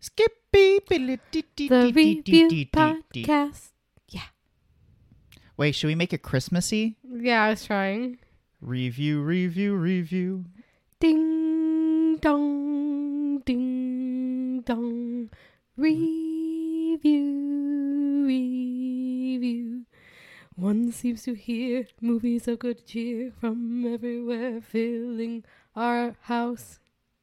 Skippy. The review podcast. Yeah. Wait, should we make it Christmassy? Yeah, I was trying. Review, review, review. Ding dong, ding dong. Review, review. One seems to hear movies of good cheer from everywhere, filling our house.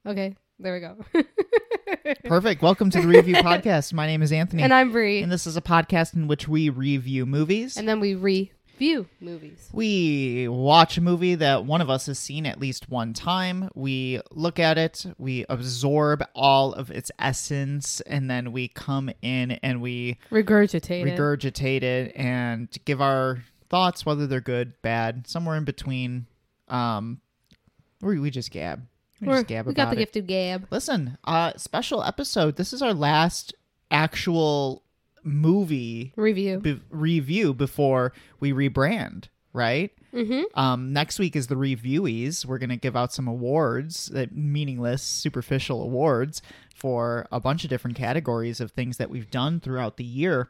Okay, there we go. Perfect. Welcome to the Review Podcast. My name is Anthony. and I'm Brie. and this is a podcast in which we review movies. And then we review movies. we watch a movie that one of us has seen at least one time. We look at it, we absorb all of its essence, and then we come in and we Regurgitate it. regurgitate it and give our thoughts, whether they're good, bad, somewhere in between. Um, we, we just gab. We We're- just gab we got the it. gifted gab. Listen, uh, special episode. This is our last actual movie Review. be- review before we rebrand, right? Mm-hmm. Um, next week is the reviewees. We're gonna give out some awards, uh, meaningless, superficial awards for a bunch of different categories of things that we've done throughout the year.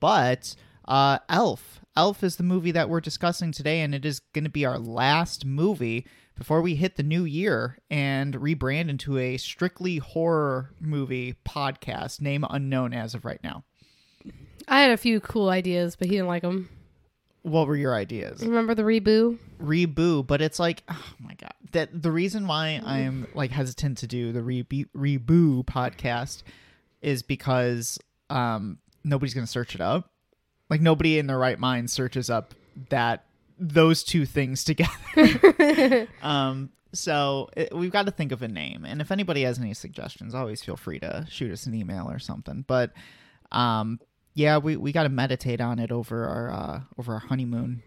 But uh, Elf, Elf is the movie that we're discussing today, and it is going to be our last movie before we hit the new year and rebrand into a strictly horror movie podcast, name unknown as of right now. I had a few cool ideas, but he didn't like them. What were your ideas? Remember the reboot? Reboo, but it's like, oh my god, that the reason why I'm like hesitant to do the Rebe- Reboo podcast is because um nobody's gonna search it up. Like nobody in their right mind searches up that those two things together. um, so it, we've got to think of a name, and if anybody has any suggestions, always feel free to shoot us an email or something. But um, yeah, we we got to meditate on it over our uh, over our honeymoon,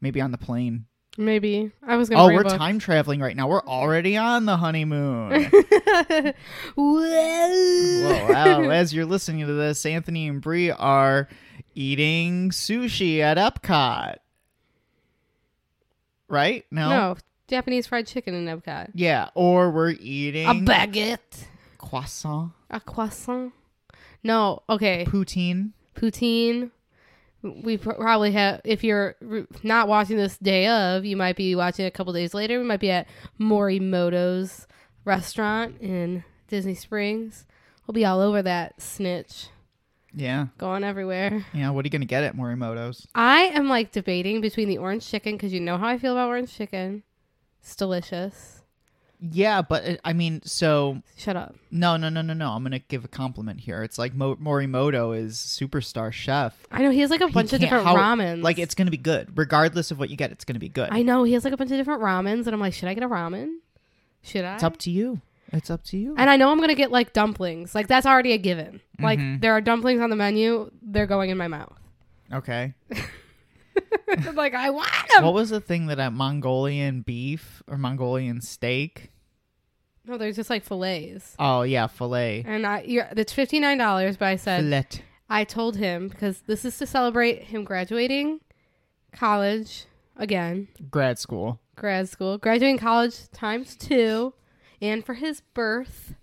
maybe on the plane. Maybe. I was gonna Oh, we're time traveling right now. We're already on the honeymoon. Whoa. Whoa, wow. As you're listening to this, Anthony and Brie are eating sushi at Epcot. Right? No? No, Japanese fried chicken in Epcot. Yeah, or we're eating A baguette. croissant, A croissant. No, okay. poutine. Poutine. We probably have, if you're not watching this day of, you might be watching a couple days later. We might be at Morimoto's restaurant in Disney Springs. We'll be all over that snitch, Yeah. going everywhere. Yeah, what are you going to get at Morimoto's? I am like debating between the orange chicken because you know how I feel about orange chicken. It's delicious. Yeah, but it, I mean, so Shut up. no, no, no, no, no. I'm going to give a compliment here. It's like Mo- Morimoto is superstar chef. I know he has like a He bunch of different how- ramens. Like it's going to be good. Regardless of what you get, it's going to be good. I know he has like a bunch of different ramens, and I'm like, should I get a ramen? Should I? It's up to you. It's up to you. and I know I'm gonna get like dumplings. Like that's already a given. Like Mhm. there are dumplings on the menu. They're going in my mouth. Okay. like I want them. what was the thing that at Mongolian beef or Mongolian steak? no, they're just like fillets. Oh yeah, fillet. And I, you're, it's fifty nine dollars. But I said Fillet. I told him because this is to celebrate him graduating college again, Grad school. grad school, graduating college times two, and for his birth.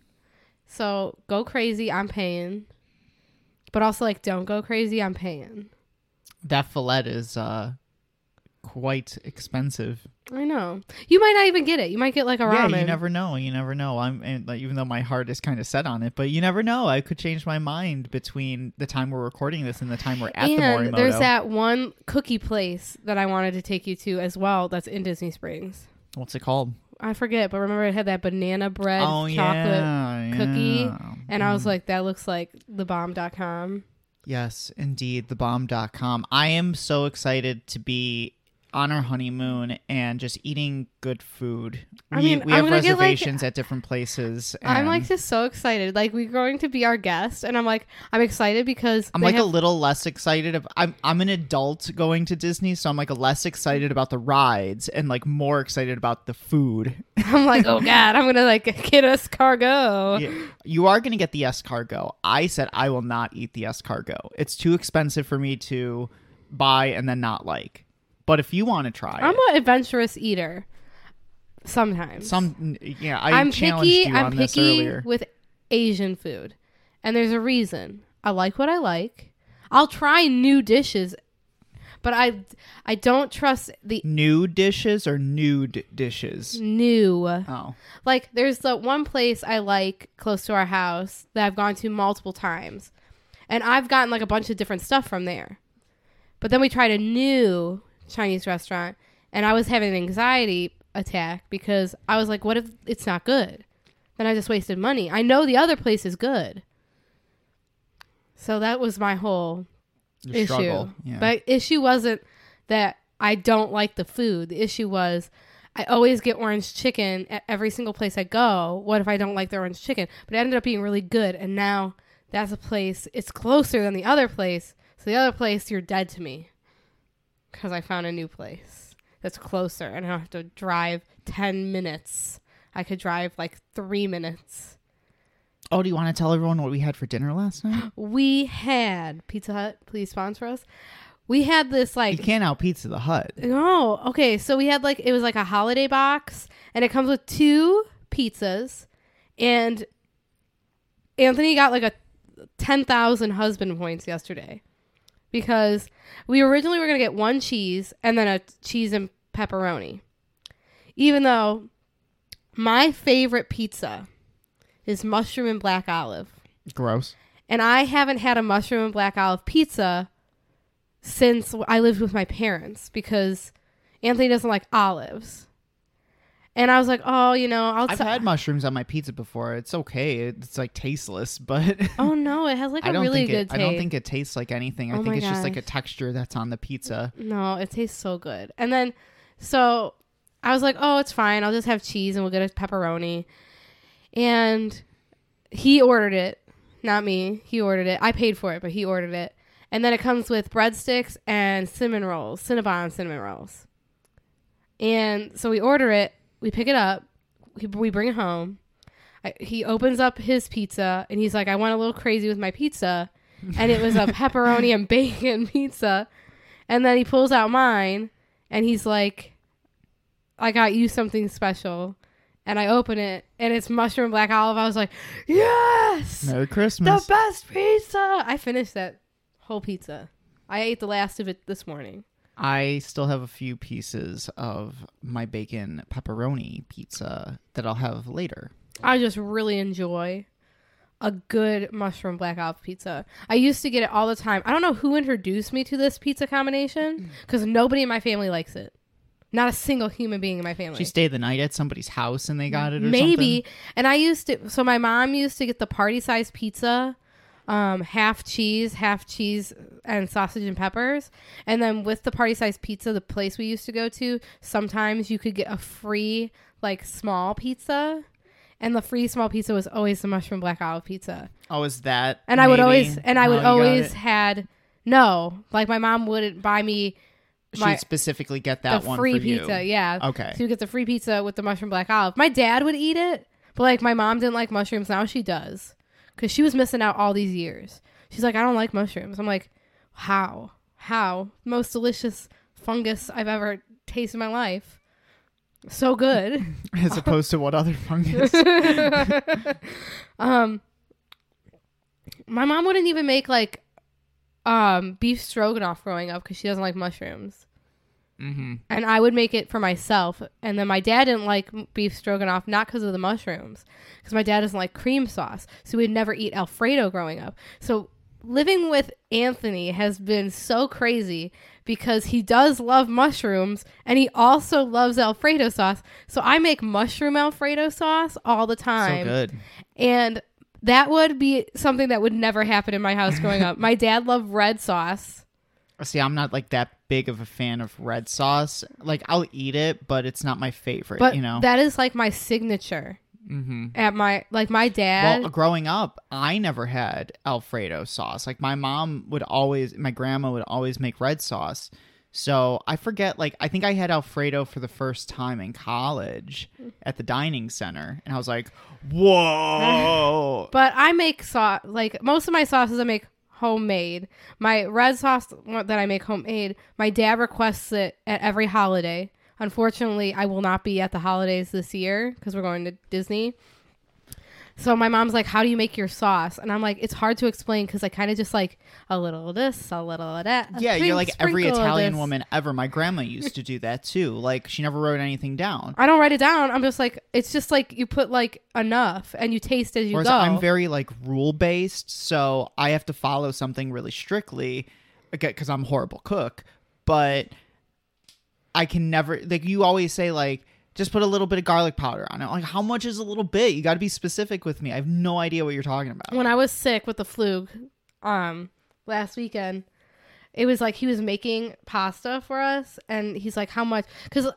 So go crazy, I'm paying. But also like don't go crazy, I'm paying. That fillet is uh quite expensive. I know. You might not even get it. You might get like a Yeah, ramen. you never know. You never know. I'm and, like, even though my heart is kind of set on it, but you never know. I could change my mind between the time we're recording this and the time we're at the and Morimoto. there's that one cookie place that I wanted to take you to as well. That's in Disney Springs. What's it called? I forget, but remember it had that banana bread oh chocolate, yeah, cookie, yeah. and I was Mm. like, that looks like thebomb.com. Yes, indeed, thebomb.com. I am so excited to be on our honeymoon and just eating good food. I we mean, we I'm have gonna get, like- reservations at different places. I'm like just so excited. Like we're going to be our guest, and I'm like, I'm excited because I'm like a little less excited. Of, I'm I'm an adult going to Disney, so I'm like less excited about the rides and like more excited about the food. I'm like, oh god, I'm gonna like get escargot. Yeah, you are to get the escargot. I said I will not eat the escargot. It's too expensive for me to buy and then not like. But if you want to try I'm it, an adventurous eater. Sometimes some yeah, I I'm challenged picky. you I'm on this earlier. with Asian food, And there's a reason. I like what I like. I'll try new dishes, but I I don't trust the New dishes or nude dishes? new. Oh. Like there's the one place I like close to our house that I've gone to multiple times. And I've gotten like a bunch of different stuff from there. But then we tried a new Chinese restaurant and I was having an anxiety attack because I was like, what if it's not good? Then I just wasted money. I know the other place is good. So that was my whole issue. struggle. Yeah. But issue wasn't that I don't like the food. The issue was I always get orange chicken at every single place I go. What if I don't like the orange chicken? But it ended up being really good and now that's a place it's closer than the other place. So the other place you're dead to me. Cuz I found a new place that's closer and I don't have to drive 10 minutes. I could drive like 3 minutes. oh, do you want to tell everyone what we had for dinner last night? We had Pizza Hut, please sponsor us. We had this like. you can't out pizza the hut. No. Okay. So we had like it was like a holiday box, and it comes with two pizzas, and Anthony got like a ten thousand husband points yesterday because we originally were gonna get one cheese and then a cheese and pepperoni, even though my favorite pizza is mushroom and black olive. Gross. And I haven't had a mushroom and black olive pizza since I lived with my parents because Anthony doesn't like olives. And I was like, oh, you know, I'll. I've t- had mushrooms on my pizza before. It's okay. It's like tasteless, but oh no, it has like I a don't really think good it, taste. I don't think it tastes like anything. I Oh think it's just like a texture that's on the pizza. No, it tastes so good. And then, so I was like, oh, it's fine. I'll just have cheese and we'll get a pepperoni. And he ordered it, not me. He ordered it. I paid for it, but he ordered it. And then it comes with breadsticks and cinnamon rolls, Cinnabon cinnamon rolls. And so we order it, we pick it up, we, we bring it home. I, he opens up his pizza and he's like, I went a little crazy with my pizza. And it was a pepperoni and bacon pizza. And then he pulls out mine and he's like, I got you something special. And I open it and it's mushroom black olive. I was like, yes, Merry Christmas. the best pizza. I finished that whole pizza. I ate the last of it this morning. I still have a few pieces of my bacon pepperoni pizza that I'll have later. I just really enjoy a good mushroom black olive pizza. I used to get it all the time. I don't know who introduced me to this pizza combination mm. because nobody in my family likes it. Not a single human being in my family. She stayed the night at somebody's house and they got it or maybe something. and i used to so my mom used to get the party size pizza um, half cheese half cheese and sausage and peppers and then with the party size pizza the place we used to go to sometimes you could get a free like small pizza and the free small pizza was always the mushroom black olive pizza Oh, is that? and i would always and i would got always had no like my mom wouldn't buy me She'd specifically get that one free for you. pizza. Yeah. Okay. So you get the free pizza with the mushroom black olive. My dad would eat it, but like my mom didn't like mushrooms. Now she does because she was missing out all these years. She's like, I don't like mushrooms. I'm like, how? How? Most delicious fungus I've ever tasted in my life. So good. As opposed to what other fungus? um, my mom wouldn't even make like um beef stroganoff growing up because she doesn't like mushrooms. Mm-hmm. and I would make it for myself. And then my dad didn't like beef stroganoff, not because of the mushrooms, because my dad doesn't like cream sauce. So we'd never eat Alfredo growing up. So living with Anthony has been so crazy because he does love mushrooms and he also loves Alfredo sauce. So I make mushroom Alfredo sauce all the time. So good. And that would be something that would never happen in my house growing up. My dad loved red sauce. See, I'm not like that big of a fan of red sauce. Like I'll eat it, but it's not my favorite. But you know. that is like my signature. mm-hmm. at my like my dad Well, growing up, I never had Alfredo sauce. Like my mom would always, my grandma would always make red sauce. So I forget. Like I think I had Alfredo for the first time in college at the dining center, and I was like, "Whoa!" but i make sauce like most of my sauces i make homemade. My red sauce that i make homemade my dad requests it at every holiday. Unfortunately i will not be at the holidays this year because we're going to disney So my mom's like, "How do you make your sauce?" And I'm like, "It's hard to explain because I kind of just like a little of this, a little of that." Yeah, you're like every Italian woman ever. My grandma used to do that too. Like she never wrote anything down. I don't write it down. I'm just like, it's just like you put like enough and you taste as you Whereas go. I'm very like rule based, so I have to follow something really strictly because I'm a horrible cook. But I can never like you always say like just put a little bit of garlic powder on it. Like how much is a little bit? You got to be specific with me. I have no idea what you're talking about. when I was sick with the flu, um, last weekend, it was like he was making pasta for us, and he's like, "How much?" Because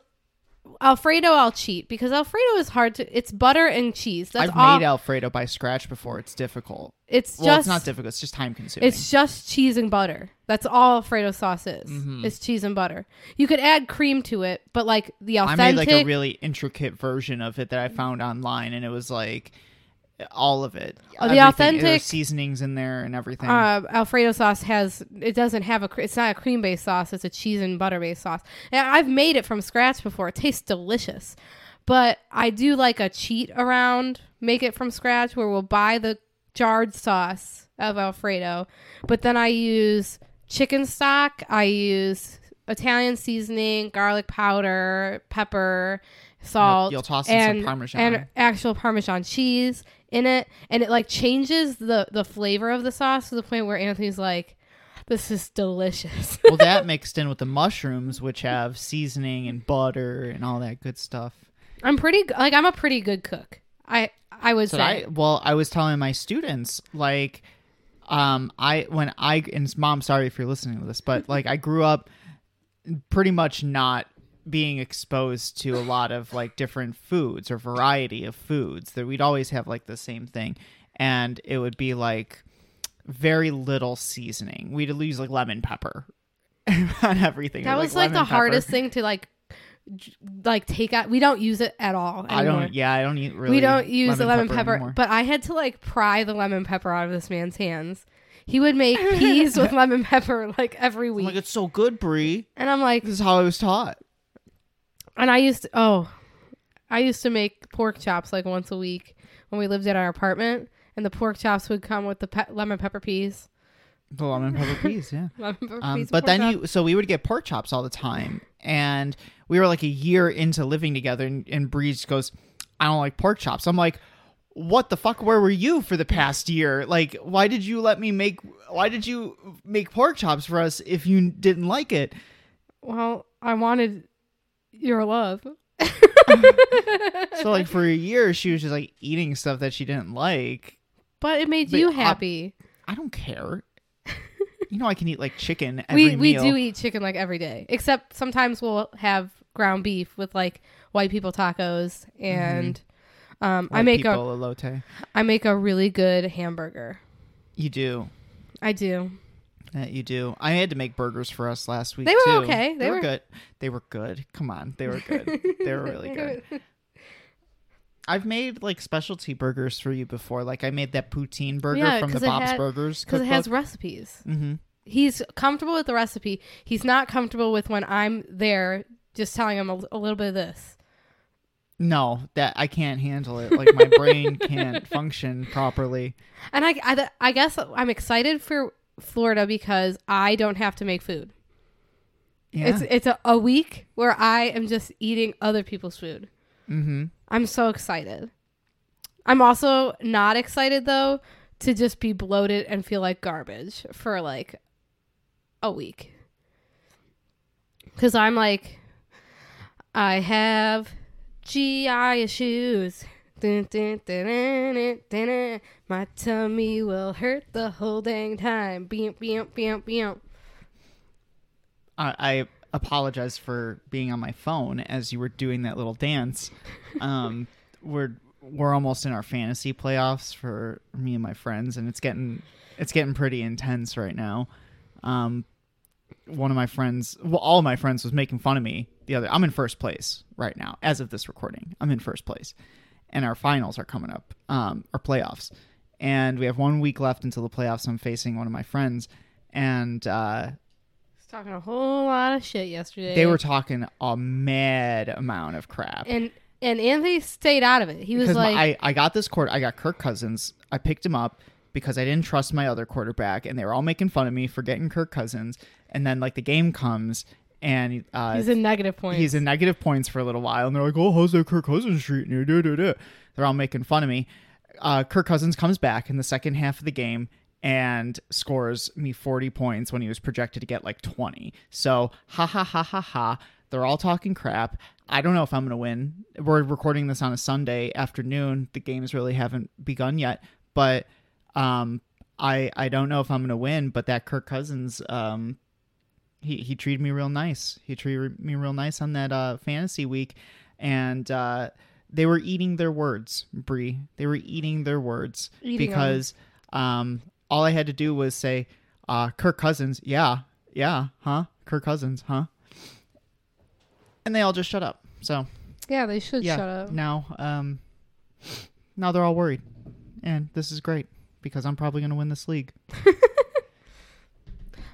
Alfredo, I'll cheat because Alfredo is hard to. It's butter and cheese. That's I've all. made Alfredo by scratch before. It's difficult. it's Well, just it's not difficult. It's just time consuming. It's just cheese and butter. That's all Alfredo sauce is. Mm-hmm. It's cheese and butter. You could add cream to it, but like the authentic. I made like a really intricate version of it that I found online, and it was like all of it. Oh, the Everything. There were authentic- seasonings in there and everything. uh, Alfredo sauce has it doesn't have a it's not a cream based sauce it's a cheese and butter based sauce and I've made it from scratch before it tastes delicious but I do like a cheat around make it from scratch where we'll buy the jarred sauce of Alfredo but then I use chicken stock I use Italian seasoning garlic powder pepper salt you'll toss in some Parmesan. and actual parmesan cheese in it and it like changes the the flavor of the sauce to the point where anthony's like this is delicious. Well, that mixed in with the mushrooms, which have seasoning and butter and all that good stuff. i'm pretty like i'm a pretty good cook. I i would So say. I, well, I was telling my students like, um, I when I and mom, sorry if you're listening to this, but like I grew up pretty much not being exposed to a lot of like different foods or variety of foods that we'd always have like the same thing. And it would be like very little seasoning. We'd use like lemon pepper on everything. That was like the pepper. hardest thing to like j- like take out. We don't use it at all i don't yeah i don't eat really we don't use the lemon pepper, anymore. but i had to like pry the lemon pepper out of this man's hands. He would make peas with lemon pepper like every I'm week. Like it's so good brie. And i'm like this is how i was taught And I used to, oh, I used to make pork chops like once a week when we lived at our apartment, and the pork chops would come with the pe- lemon pepper peas. the lemon pepper peas yeah Lemon pepper Um, peas. but then chop. you, so we would get pork chops all the time, and we were like a year into living together, and, and Brie goes, "I don't like pork chops." I'm like, "What the fuck? Where were you for the past year? Like, why did you let me make? Why did you make pork chops for us if you didn't like it?" well, I wanted your love. So like for a year, she was just like eating stuff that she didn't like. But it made But you happy. I don't care. you know, I can eat like chicken every we we meal. do eat chicken like every day, except sometimes we'll have ground beef with like white people tacos, and um, I make a elote. I make a really good hamburger. You do. I do. That you do. I had to make burgers for us last week. They were too. okay. They, They were, were- good. They were good. Come on, they were good. they were really good. I've made like specialty burgers for you before. Like I made that poutine burger Yeah, from the Bob's had- Burgers because it has recipes. mm-hmm. he's comfortable with the recipe. He's not comfortable with when I'm there just telling him a, a little bit of this. No, that I can't handle it. Like my brain can't function properly. And I, I, I guess I'm excited for Florida because I don't have to make food. Yeah. It's it's a, a week where I am just eating other people's food. mm-hmm. I'm so excited. I'm also not excited though to just be bloated and feel like garbage for like a week. Cuz I'm like I have GI issues. Dun, dun, dun. My tummy will hurt the whole dang time. Beam, beam, beam, beam. I, I apologize for being on my phone as you were doing that little dance. Um, we're we're almost in our fantasy playoffs for me and my friends, and it's getting it's getting pretty intense right now. Um, one of my friends, well, all of my friends was making fun of me. The other, I'm in first place right now as of this recording. I'm in first place, and our finals are coming up, um, our playoffs, and we have one week left until the playoffs. I'm facing one of my friends, and uh, was talking a whole lot of shit yesterday. they were talking a mad amount of crap. and and Anthony stayed out of it. He was because like, my, I I got this quarter. I got Kirk Cousins. I picked him up because I didn't trust my other quarterback, and they were all making fun of me for getting Kirk Cousins. And then like the game comes, and uh, he's in negative points. he's in negative points for a little while, and they're like, "Oh, how's that Kirk Cousins treating you?" Da, da, da. They're all making fun of me. Uh, Kirk Cousins comes back in the second half of the game and scores me 40 points when he was projected to get like 20. So, ha ha ha ha ha. They're all talking crap. I don't know if I'm going to win. We're recording this on a Sunday afternoon. The games really haven't begun yet, but um, I I don't know if I'm going to win. But that Kirk Cousins um, he he treated me real nice. He treated me real nice on that uh, fantasy week, and uh, they were eating their words, Brie. They were eating their words Eating because um, all I had to do was say, uh, "Kirk Cousins, yeah, yeah, huh? Kirk Cousins, huh?" And they all just shut up. So yeah, they should yeah, shut up. now um, now they're all worried, and this is great because I'm probably going to win this league.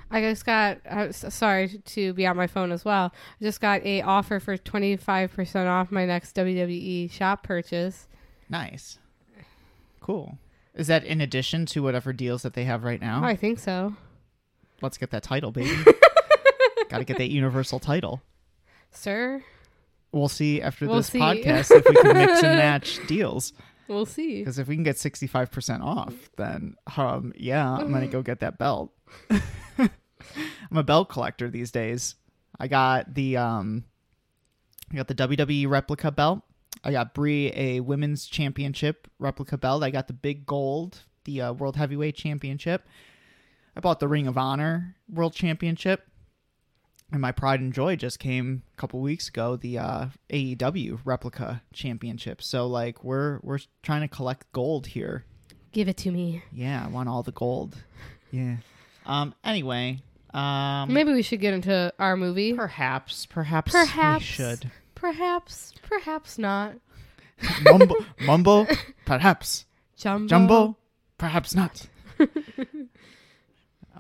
I just got. Was sorry to be on my phone as well. I just got a offer for twenty five percent off my next WWE shop purchase. Nice, cool. Is that in addition to whatever deals that they have right now? Oh, I think so, Let's get that title, baby. Got to get that universal title. sir. We'll see after We'll this see. podcast if we can mix and match deals. We'll see. Because if we can get sixty five percent off, then um yeah, I'm gonna go get that belt. I'm a belt collector these days. I got the um, I got the WWE replica belt. I got Brie a women's championship replica belt. I got the big gold, the uh, world heavyweight championship. I bought the Ring of Honor world championship. And my pride and joy just came a couple weeks ago, the uh, AEW replica championship. So like we're we're trying to collect gold here. Give it to me. Yeah, I want all the gold. Yeah. Um. Anyway. Um. Maybe we should get into our movie. Perhaps. Perhaps. Perhaps. we should. Perhaps. Perhaps not. mumble, mumbo. Perhaps. Jumbo. Jumbo. Perhaps not.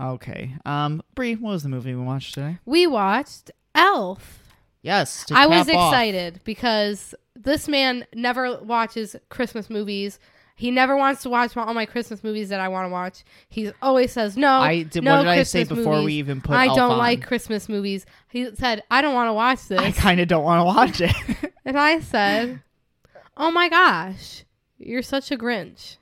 okay. Um. Brie, what was the movie we watched today? We watched Elf. Yes. to I was cap off. excited because this man never watches Christmas movies. He never wants to watch all my Christmas movies that I want to watch. He always says no. I did. no what did I say Christmas before we even put? I Elf don't on? like Christmas movies. He said I don't want to watch this, I kind of don't want to watch it. and I said, "Oh my gosh, you're such a Grinch."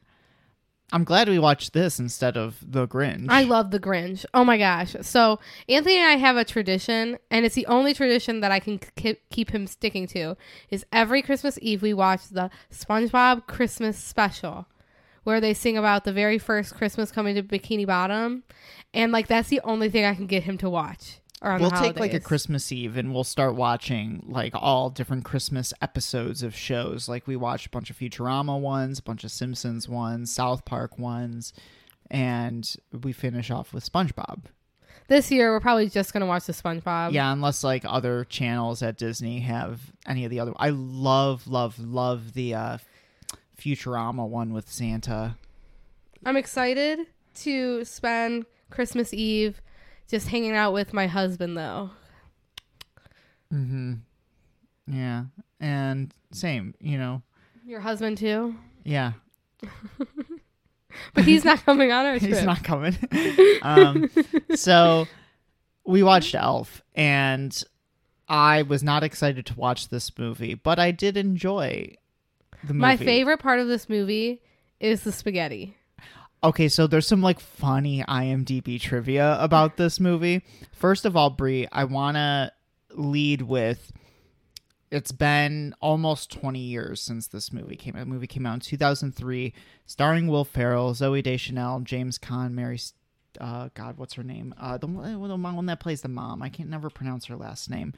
I'm glad we watched this instead of The Grinch. I love the Grinch. Oh my gosh. So, Anthony and I have a tradition, and it's the only tradition that I can k- keep him sticking to is every Christmas Eve we watch the SpongeBob Christmas special where they sing about the very first Christmas coming to Bikini Bottom. And like that's the only thing I can get him to watch we'll take like a. Christmas Eve and we'll start watching like all different Christmas episodes of shows. Like we watched a bunch of Futurama ones, a bunch of Simpsons ones, South Park ones, and we finish off with SpongeBob. This year we're probably just going to watch the SpongeBob. yeah, unless like other channels at Disney have any of the other. I love, love, love the uh, Futurama one with Santa. I'm excited to spend Christmas Eve just hanging out with my husband though. Mm-hmm. Yeah, and same, you know. Your husband too? Yeah, But he's not coming on our trip. he's not coming. um, so we watched Elf, and I was not excited to watch this movie, but I did enjoy the movie. My favorite part of this movie is the spaghetti. Okay, so there's some like funny IMDb trivia about this movie. First of all, Brie, I want to lead with it's been almost 20 years since this movie came out. The movie came out in 2003, starring Will Ferrell, Zooey Deschanel, James Caan, Mary uh god, what's her name? Uh the, the one that plays the mom. I can't never pronounce her last name.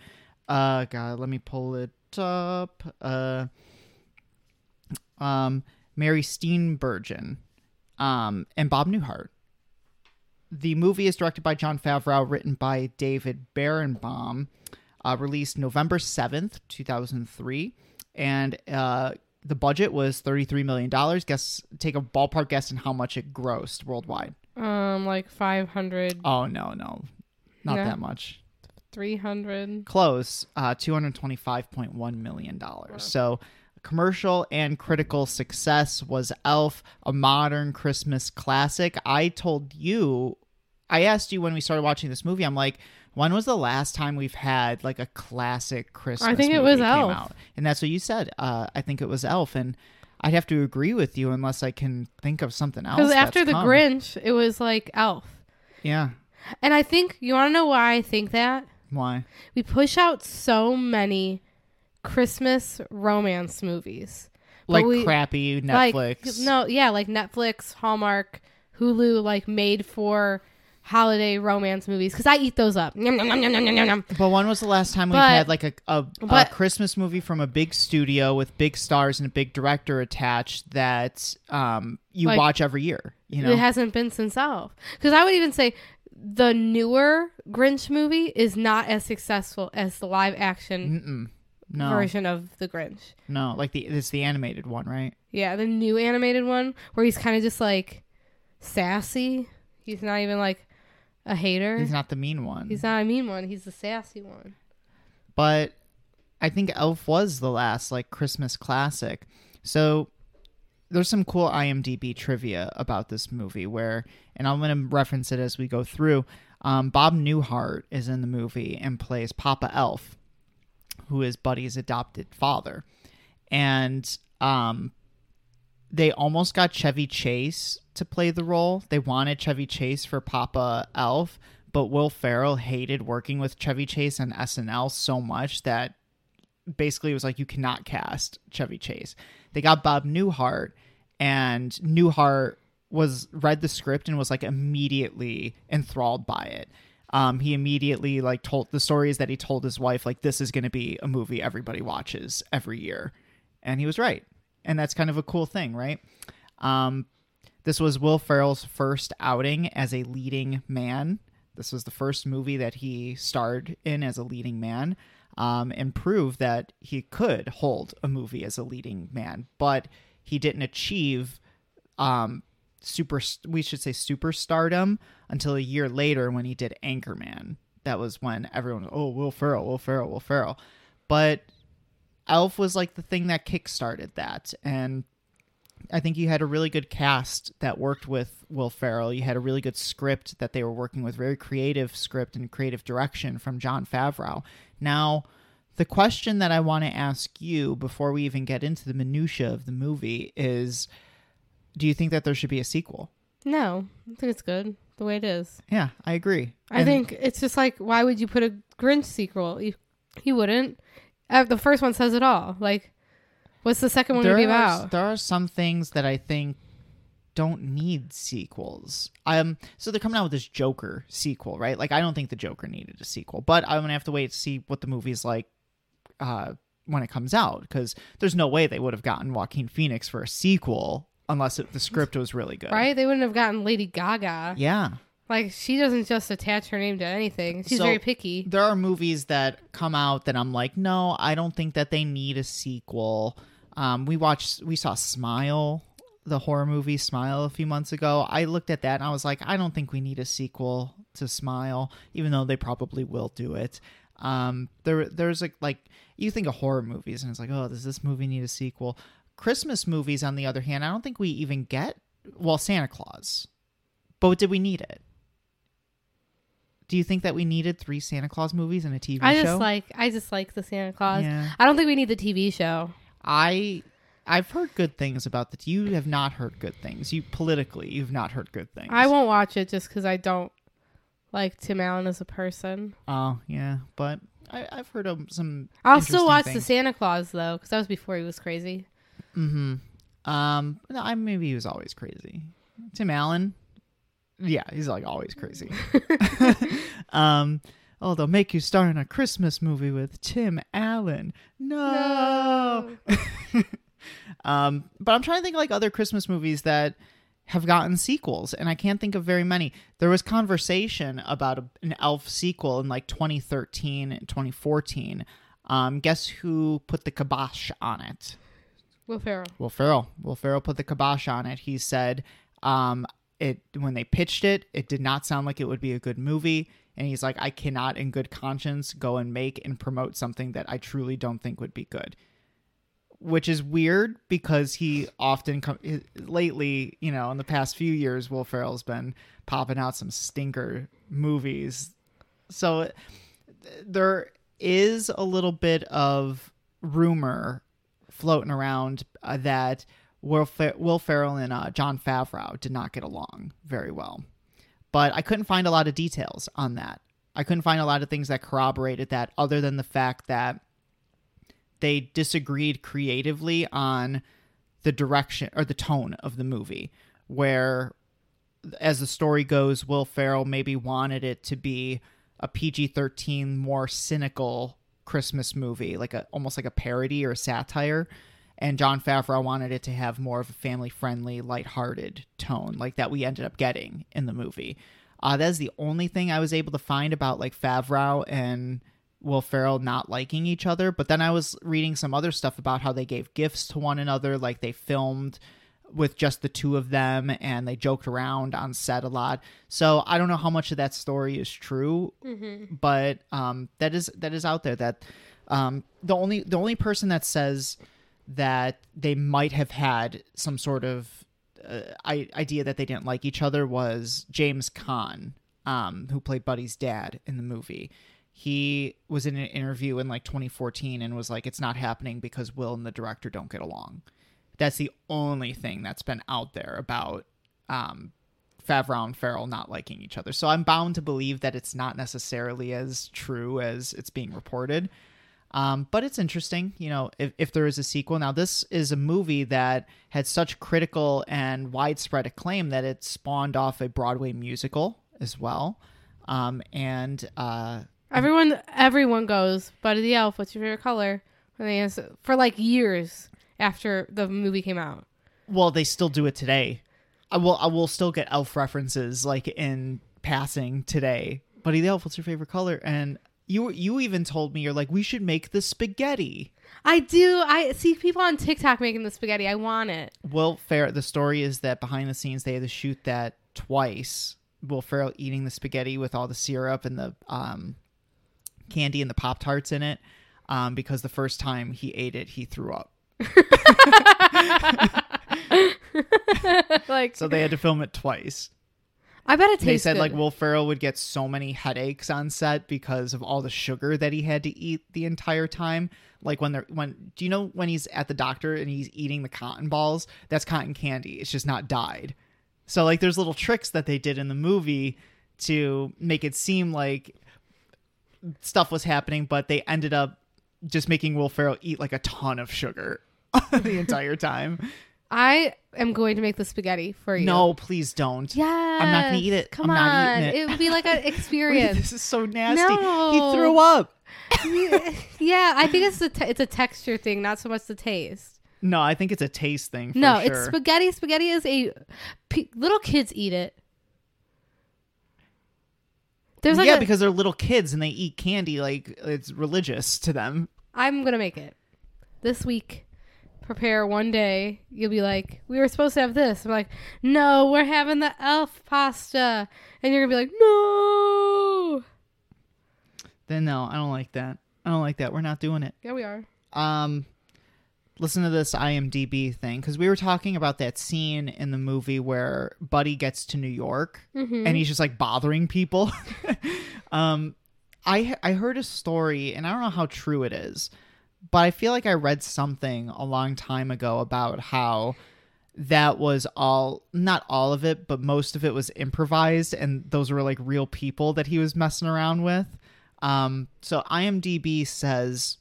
Uh god, let me pull it up. Uh um Mary Steenburgen um, and Bob Newhart. The movie is directed by Jon Favreau, written by David Berenbaum, uh, released November 7th, 2003. And uh, the budget was $33 million. Guess, take a ballpark guess on how much it grossed worldwide. Um like 500 Oh, no, no. Not No? that much. Three hundred. Close, uh, two hundred twenty-five point one million dollars. So, commercial and critical success was Elf, a modern Christmas classic. I told you, I asked you when we started watching this movie. I'm like, when was the last time we've had like a classic Christmas? I think it was Elf. out? and that's what you said. Uh, I think it was Elf, and I'd have to agree with you unless I can think of something else. Because after the come. Grinch, it was like Elf. yeah. And I think you want to know why I think that Why? we push out so many Christmas romance movies. Like we- crappy Like Netflix. no, yeah, like Netflix, Hallmark, Hulu, like made for holiday romance movies. Because I eat those up. Yum, yum, yum. But when was the last time we've had like a, a, but- a Christmas movie from a big studio with big stars and a big director attached that um, you Like- watch every year? You know, It hasn't been since Elf. Because I would even say the newer Grinch movie is not as successful as the live action. No, version of the Grinch. no, like the it's the animated one, right? Yeah, the new animated one where he's kind of just like sassy. He's not even like a hater. He's not the mean one. He's not a mean one. He's the sassy one. but I think Elf was the last like Christmas classic. So there's some cool IMDb trivia about this movie where, and I'm going to reference it as we go through. Um, Bob Newhart is in the movie and plays Papa Elf, who is Buddy's adopted father, and um, they almost got Chevy Chase to play the role. They wanted Chevy Chase for Papa Elf, but Will Ferrell hated working with Chevy Chase on SNL so much that basically it was like you cannot cast Chevy Chase. They got Bob Newhart, and Newhart was read the script and was like immediately enthralled by it. Um, he immediately like told the story is that he told his wife like this is going to be a movie everybody watches every year, and he was right, and that's kind of a cool thing, right? Um, this was Will Ferrell's first outing as a leading man. This was the first movie that he starred in as a leading man, um, and proved that he could hold a movie as a leading man. But he didn't achieve um, super. We should say superstardom until a year later when he did Anchorman. That was when everyone, was, oh, Will Ferrell, Will Ferrell, Will Ferrell. But Elf was like the thing that kickstarted that, and I think you had a really good cast that worked with Will Ferrell. You had a really good script that they were working with, very creative script and creative direction from Jon Favreau. Now, the question that I want to ask you before we even get into the minutia of the movie is do you think that there should be a sequel? No, I think it's good the way it is. Yeah, I agree. I And think it's just like, why would you put a Grinch sequel? You, you wouldn't. Uh, the first one says it all. Like, what's the second one going to be are, about? there are some things that I think don't need sequels. Um, so they're coming out with this Joker sequel, right? Like I don't think the Joker needed a sequel, but I'm gonna have to wait to see what the movie's like uh, when it comes out because there's no way they would have gotten Joaquin Phoenix for a sequel unless it, the script was really good, Right? They wouldn't have gotten Lady Gaga. Yeah. Like, she doesn't just attach her name to anything. She's So- very picky. There are movies that come out that I'm like, no, I don't think that they need a sequel. Um, we watched, we saw Smile, the horror movie Smile, a few months ago. I looked at that and I was like, I don't think we need a sequel to Smile, even though they probably will do it. Um, there, there's like, like you think of horror movies and it's like, oh, does this movie need a sequel? Christmas movies, on the other hand, I don't think we even get. Well, Santa Claus, but did we need it? Do you think that we needed three Santa Claus movies and a TV I show? just like I just like the Santa Claus. Yeah. I don't think we need the TV show. I I've heard good things about the. You have not heard good things. You politically, you've not heard good things. I won't watch it just because I don't like Tim Allen as a person. Oh yeah, but I, I've heard of some. I'll still watch the. Santa Claus though, because that was before he was crazy. Mm-hmm. Um, no, I maybe he was always crazy. Tim Allen, yeah, he's like always crazy. um, oh, they'll make you star in a Christmas movie with Tim Allen. No. um, but I'm trying to think like other Christmas movies that have gotten sequels, and I can't think of very many. There was conversation about a, an Elf sequel in like 2013 and 2014. Um, guess who put the kibosh on it? Will Ferrell. Will Ferrell. Will Ferrell put the kibosh on it. He said, um, it when they pitched it, it did not sound like it would be a good movie. and he's like, I cannot, in good conscience, go and make and promote something that I truly don't think would be good. Which is weird because he often com- lately, you know, in the past few years, Will Ferrell's been popping out some stinker movies. So there is a little bit of rumor floating around uh, that Will, Fer- Will Ferrell and uh, Jon Favreau did not get along very well. But I couldn't find a lot of details on that. I couldn't find a lot of things that corroborated that other than the fact that they disagreed creatively on the direction or the tone of the movie, where, as the story goes, Will Ferrell maybe wanted it to be a PG 13, more cynical Christmas movie, like a almost like a parody or a satire. And Jon Favreau wanted it to have more of a family friendly, lighthearted tone, like that we ended up getting in the movie. Uh, that's the only thing I was able to find about like Favreau and Will Ferrell not liking each other. But then I was reading some other stuff about how they gave gifts to one another, like they filmed with just the two of them and they joked around on set a lot. So I don't know how much of that story is true, Mm-hmm. but um, that is that is out there. That um, the only the only person that says that they might have had some sort of uh, I- idea that they didn't like each other was James Caan, um, who played Buddy's dad in the movie. He was in an interview in like 2014 and was like, "It's not happening because Will and the director don't get along." That's the only thing that's been out there about um, Favreau and Ferrell not liking each other. So I'm bound to believe that it's not necessarily as true as it's being reported. Um, but it's interesting, you know, if, if there is a sequel. Now, this is a movie that had such critical and widespread acclaim that it spawned off a Broadway musical as well. Um, and uh, Everyone, everyone goes. Buddy the Elf. What's your favorite color? And they answer for like years after the movie came out. well, they still do it today. I will, I will still get elf references like in passing today. Buddy the Elf, what's your favorite color? And you, you even told me you're like, we should make the spaghetti. I do. I see people on TikTok making the spaghetti. I want it. Will Ferrell. The story is that behind the scenes they had to shoot that twice. Will Ferrell eating the spaghetti with all the syrup and the um, candy and the pop tarts in it, um, because the first time he ate it, he threw up. like So they had to film it twice. I bet it tastes. They said good. like Will Ferrell would get so many headaches on set because of all the sugar that he had to eat the entire time. Like when they're when do you know when he's at the doctor and he's eating the cotton balls? That's cotton candy. It's just not dyed. So like there's little tricks that they did in the movie to make it seem like stuff was happening, but they ended up just making Will Ferrell eat like a ton of sugar the entire time. I am going to make the spaghetti for you. No, please don't. Yeah. I'm not gonna eat it. Come I'm on. not eating it. would be like an experience. this is so nasty. No. He threw up. yeah, I think it's a it's a texture thing, not so much the taste. No, I think it's a taste thing. For no, sure. it's spaghetti. Spaghetti is a little kids eat it. There's like yeah, a, because they're little kids and they eat candy like it's religious to them. I'm gonna make it this week. Prepare one day. You'll be like, we were supposed to have this. I'm like, no, we're having the elf pasta, and you're gonna be like, no. Then no, I don't like that. I don't like that. We're not doing it. Yeah, we are. Um, listen to this IMDb thing because we were talking about that scene in the movie where Buddy gets to New York Mm-hmm. and he's just like bothering people. um, I I heard a story and I don't know how true it is, but I feel like I read something a long time ago about how that was all not all of it, but most of it was improvised and those were like real people that he was messing around with. Um, so IMDb says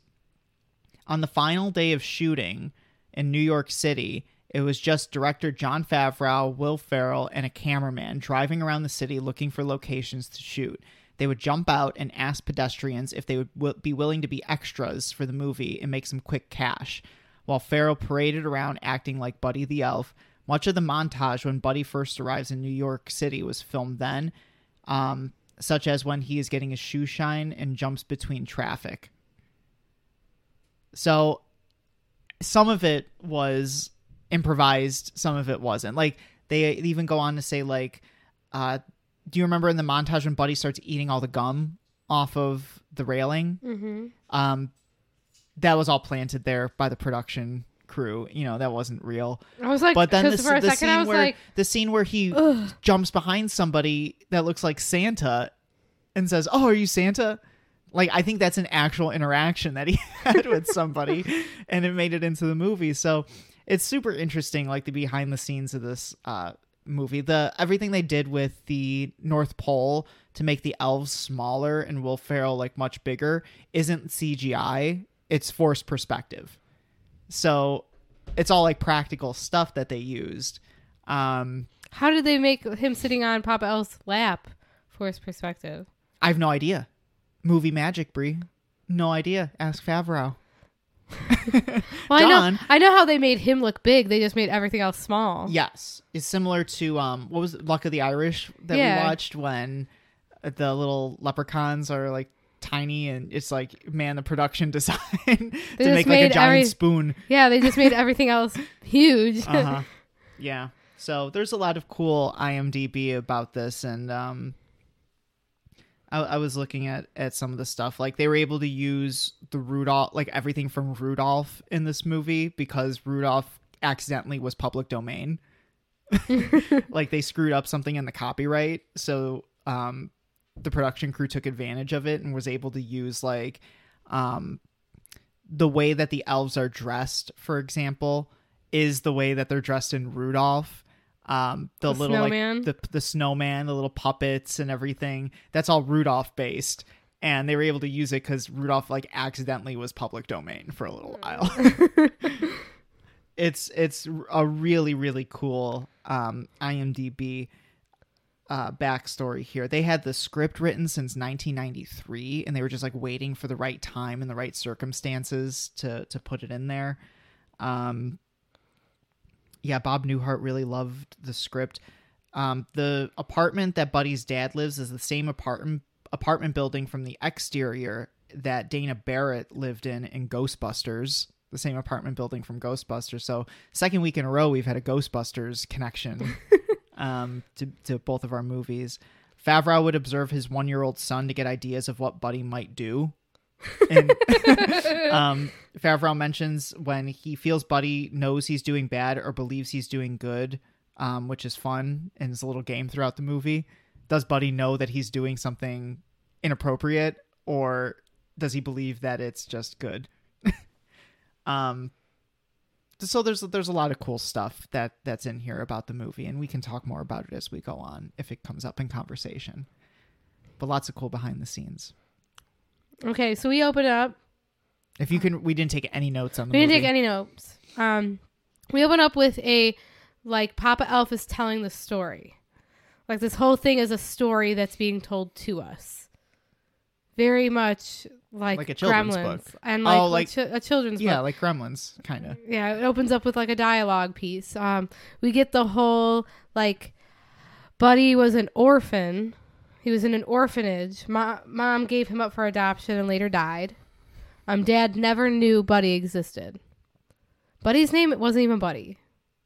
on the final day of shooting in New York City, it was just director Jon Favreau, Will Ferrell, and a cameraman driving around the city looking for locations to shoot. They would jump out and ask pedestrians if they would w- be willing to be extras for the movie and make some quick cash. While Ferrell paraded around acting like Buddy the Elf, much of the montage when Buddy first arrives in New York City was filmed then, um, such as when he is getting his shoe shine and jumps between traffic. So some of it was improvised, some of it wasn't. Like they even go on to say like uh do you remember in the montage when Buddy starts eating all the gum off of the railing? Mm-hmm. Um, that was all planted there by the production crew. You know, that wasn't real. I was like, But then the, for a the second scene where like, the scene where he Ugh. jumps behind somebody that looks like Santa and says, "Oh, are you Santa?" Like I think that's an actual interaction that he had with somebody, and it made it into the movie. So it's super interesting, like the behind the scenes of this uh, movie. The everything they did with the North Pole to make the elves smaller and Will Ferrell like much bigger isn't CGI. It's forced perspective. So it's all like practical stuff that they used. Um, how did they make him sitting on Papa Elf's lap for his perspective? I have no idea. Movie magic, Brie. No idea. Ask Favreau. Well, I know, John. I know how they made him look big. They just made everything else small. Yes, it's similar to um, what was it, Luck of the Irish that Yeah. we watched when the little leprechauns are like tiny and it's like man the production design to just make like a made giant every- spoon. Yeah, they just made everything else huge. Uh-huh. yeah. So there's a lot of cool IMDb about this, and um, I, I was looking at at some of the stuff. Like they were able to use the Rudolph, like everything from Rudolph in this movie because Rudolph accidentally was public domain. like they screwed up something in the copyright, so um, the production crew took advantage of it and was able to use like um the way that the elves are dressed, for example, is the way that they're dressed in Rudolph. Um, the, The little snowman? like the the snowman, the little puppets and everything. That's all Rudolph based, and they were able to use it because Rudolph like accidentally was public domain for a little while. it's it's a really really cool um, IMDb uh, backstory here. They had the script written since 1993, and they were just like waiting for the right time and the right circumstances to to put it in there. Um, yeah, Bob Newhart really loved the script. Um, the apartment that Buddy's dad lives is the same apartment apartment building from the exterior that Dana Barrett lived in in Ghostbusters. The same apartment building from Ghostbusters. So second week in a row, we've had a Ghostbusters connection um, to to both of our movies. Favreau would observe his one year old son to get ideas of what Buddy might do. And um, Favreau mentions when he feels Buddy knows he's doing bad or believes he's doing good, um, which is fun and is a little game throughout the movie. Does Buddy know that he's doing something inappropriate or does he believe that it's just good? um, so there's there's a lot of cool stuff that that's in here about the movie, and we can talk more about it as we go on if it comes up in conversation. But lots of cool behind the scenes. Okay, so we open up. If you can, we didn't take any notes on the We didn't movie. take any notes. Um, we open up with a like Papa Elf is telling the story. Like this whole thing is a story that's being told to us. Very much like, Like a children's Gremlins book. and like, Oh, like like- chi- a children's book. yeah, book. like Gremlins, kind of. Yeah, it opens up with like a dialogue piece. Um, we get the whole like, Buddy was an orphan. He was in an orphanage. Ma- Mom gave him up for adoption and later died. Um, Dad never knew Buddy existed. Buddy's name wasn't even Buddy.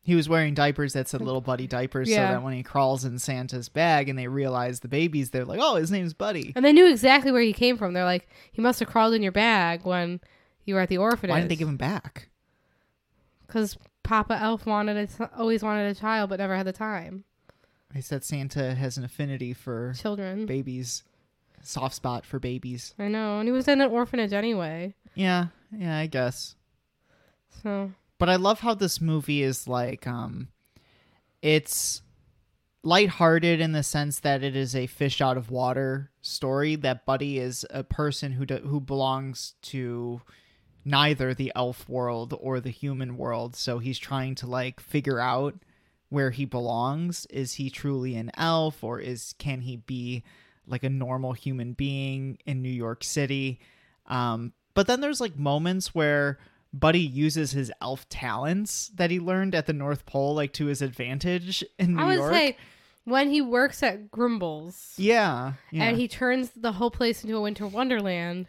He was wearing diapers that said "Little Buddy" diapers, so that when he crawls in Santa's bag and they realize the baby's there, like, oh, his name's Buddy. And they knew exactly where he came from. They're like, he must have crawled in your bag when you were at the orphanage. Why didn't they give him back? Because Papa Elf wanted a, always wanted a child, but never had the time. They said Santa has an affinity for Children. babies, soft spot for babies. I know, and he was in an orphanage anyway. Yeah, yeah, I guess. So but I love how this movie is like um it's lighthearted in the sense that it is a fish out of water story that Buddy is a person who do, who belongs to neither the elf world or the human world so he's trying to like figure out where he belongs is he truly an elf or is can he be like a normal human being in New York City um but then there's like moments where Buddy uses his elf talents that he learned at the North Pole like to his advantage in New I would York. say when he works at Gimbel's yeah, yeah. and he turns the whole place into a winter wonderland.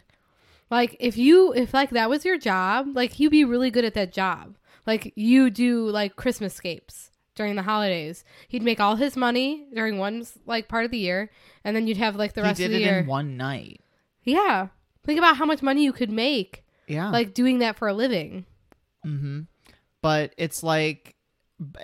Like if you if like that was your job, like you'd be really good at that job. Like you do like Christmas scapes during the holidays. He'd make all his money during one like part of the year, and then you'd have like the he rest of the year. He did it year. in one night. yeah, think about how much money you could make Yeah. like doing that for a living. Mm-hmm. But it's like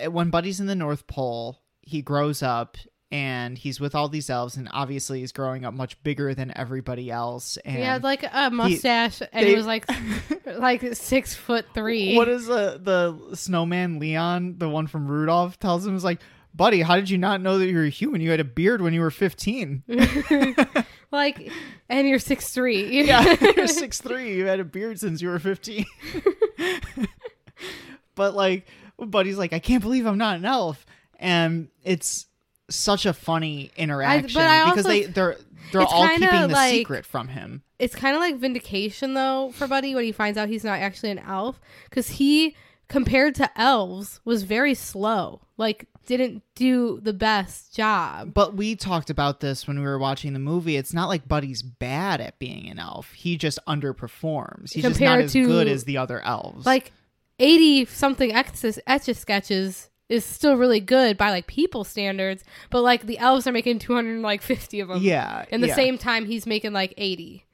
when Buddy's in the North Pole, he grows up and he's with all these elves, and obviously he's growing up much bigger than everybody else. And he had like a mustache, and they- he was like like six foot three. what is the the snowman Leon, the one from Rudolph, tells him is like, Buddy, how did you not know that you were a human? You had a beard when you were fifteen. like, and you're six three. yeah, you're six three. You had a beard since you were fifteen. but like, Buddy's like, I can't believe I'm not an elf, and it's such a funny interaction I because also- they they're they're all keeping the like- secret from him. it's kind of like vindication though for Buddy when he finds out he's not actually an elf because he compared to elves was very slow like didn't do the best job But we talked about this when we were watching the movie. It's not like Buddy's bad at being an elf. He just underperforms. He's just not as to- good as the other elves. like 80 something etch etch a sketches is still really good by like people standards but like the elves are making 250 of them yeah, in the yeah. same time he's making like 80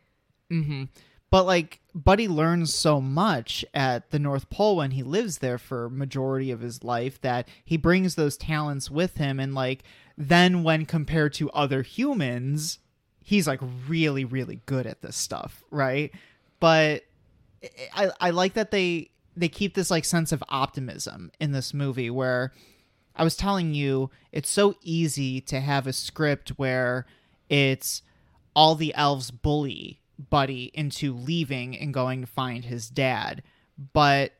Mm-hmm. But like Buddy learns so much at the North Pole when he lives there for majority of his life that he brings those talents with him and like then when compared to other humans, he's like really really good at this stuff, right? But I I like that they they keep this like sense of optimism in this movie where I was telling you it's so easy to have a script where it's all the elves bully Buddy into leaving and going to find his dad, but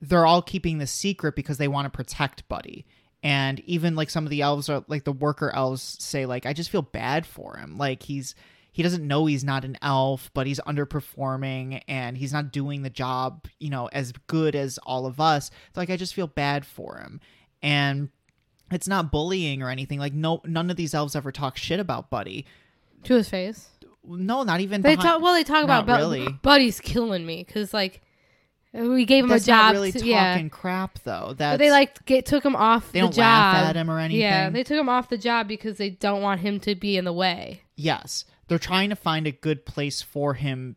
they're all keeping the secret because they want to protect Buddy. And even like some of the elves are like the worker elves say like I just feel bad for him. Like he's he doesn't know he's not an elf, but he's underperforming and he's not doing the job, you know, as good as all of us. Like I just feel bad for him. And it's not bullying or anything. Like no none of these elves ever talk shit about Buddy. to his face No, not even they behind- talk well they talk about really. buddy's killing me because like we gave him That's a job really to- talking yeah crap though. That they like get took him off they the don't job. laugh at him or anything. Yeah, they took him off the job because they don't want him to be in the way. yes, they're trying to find a good place for him,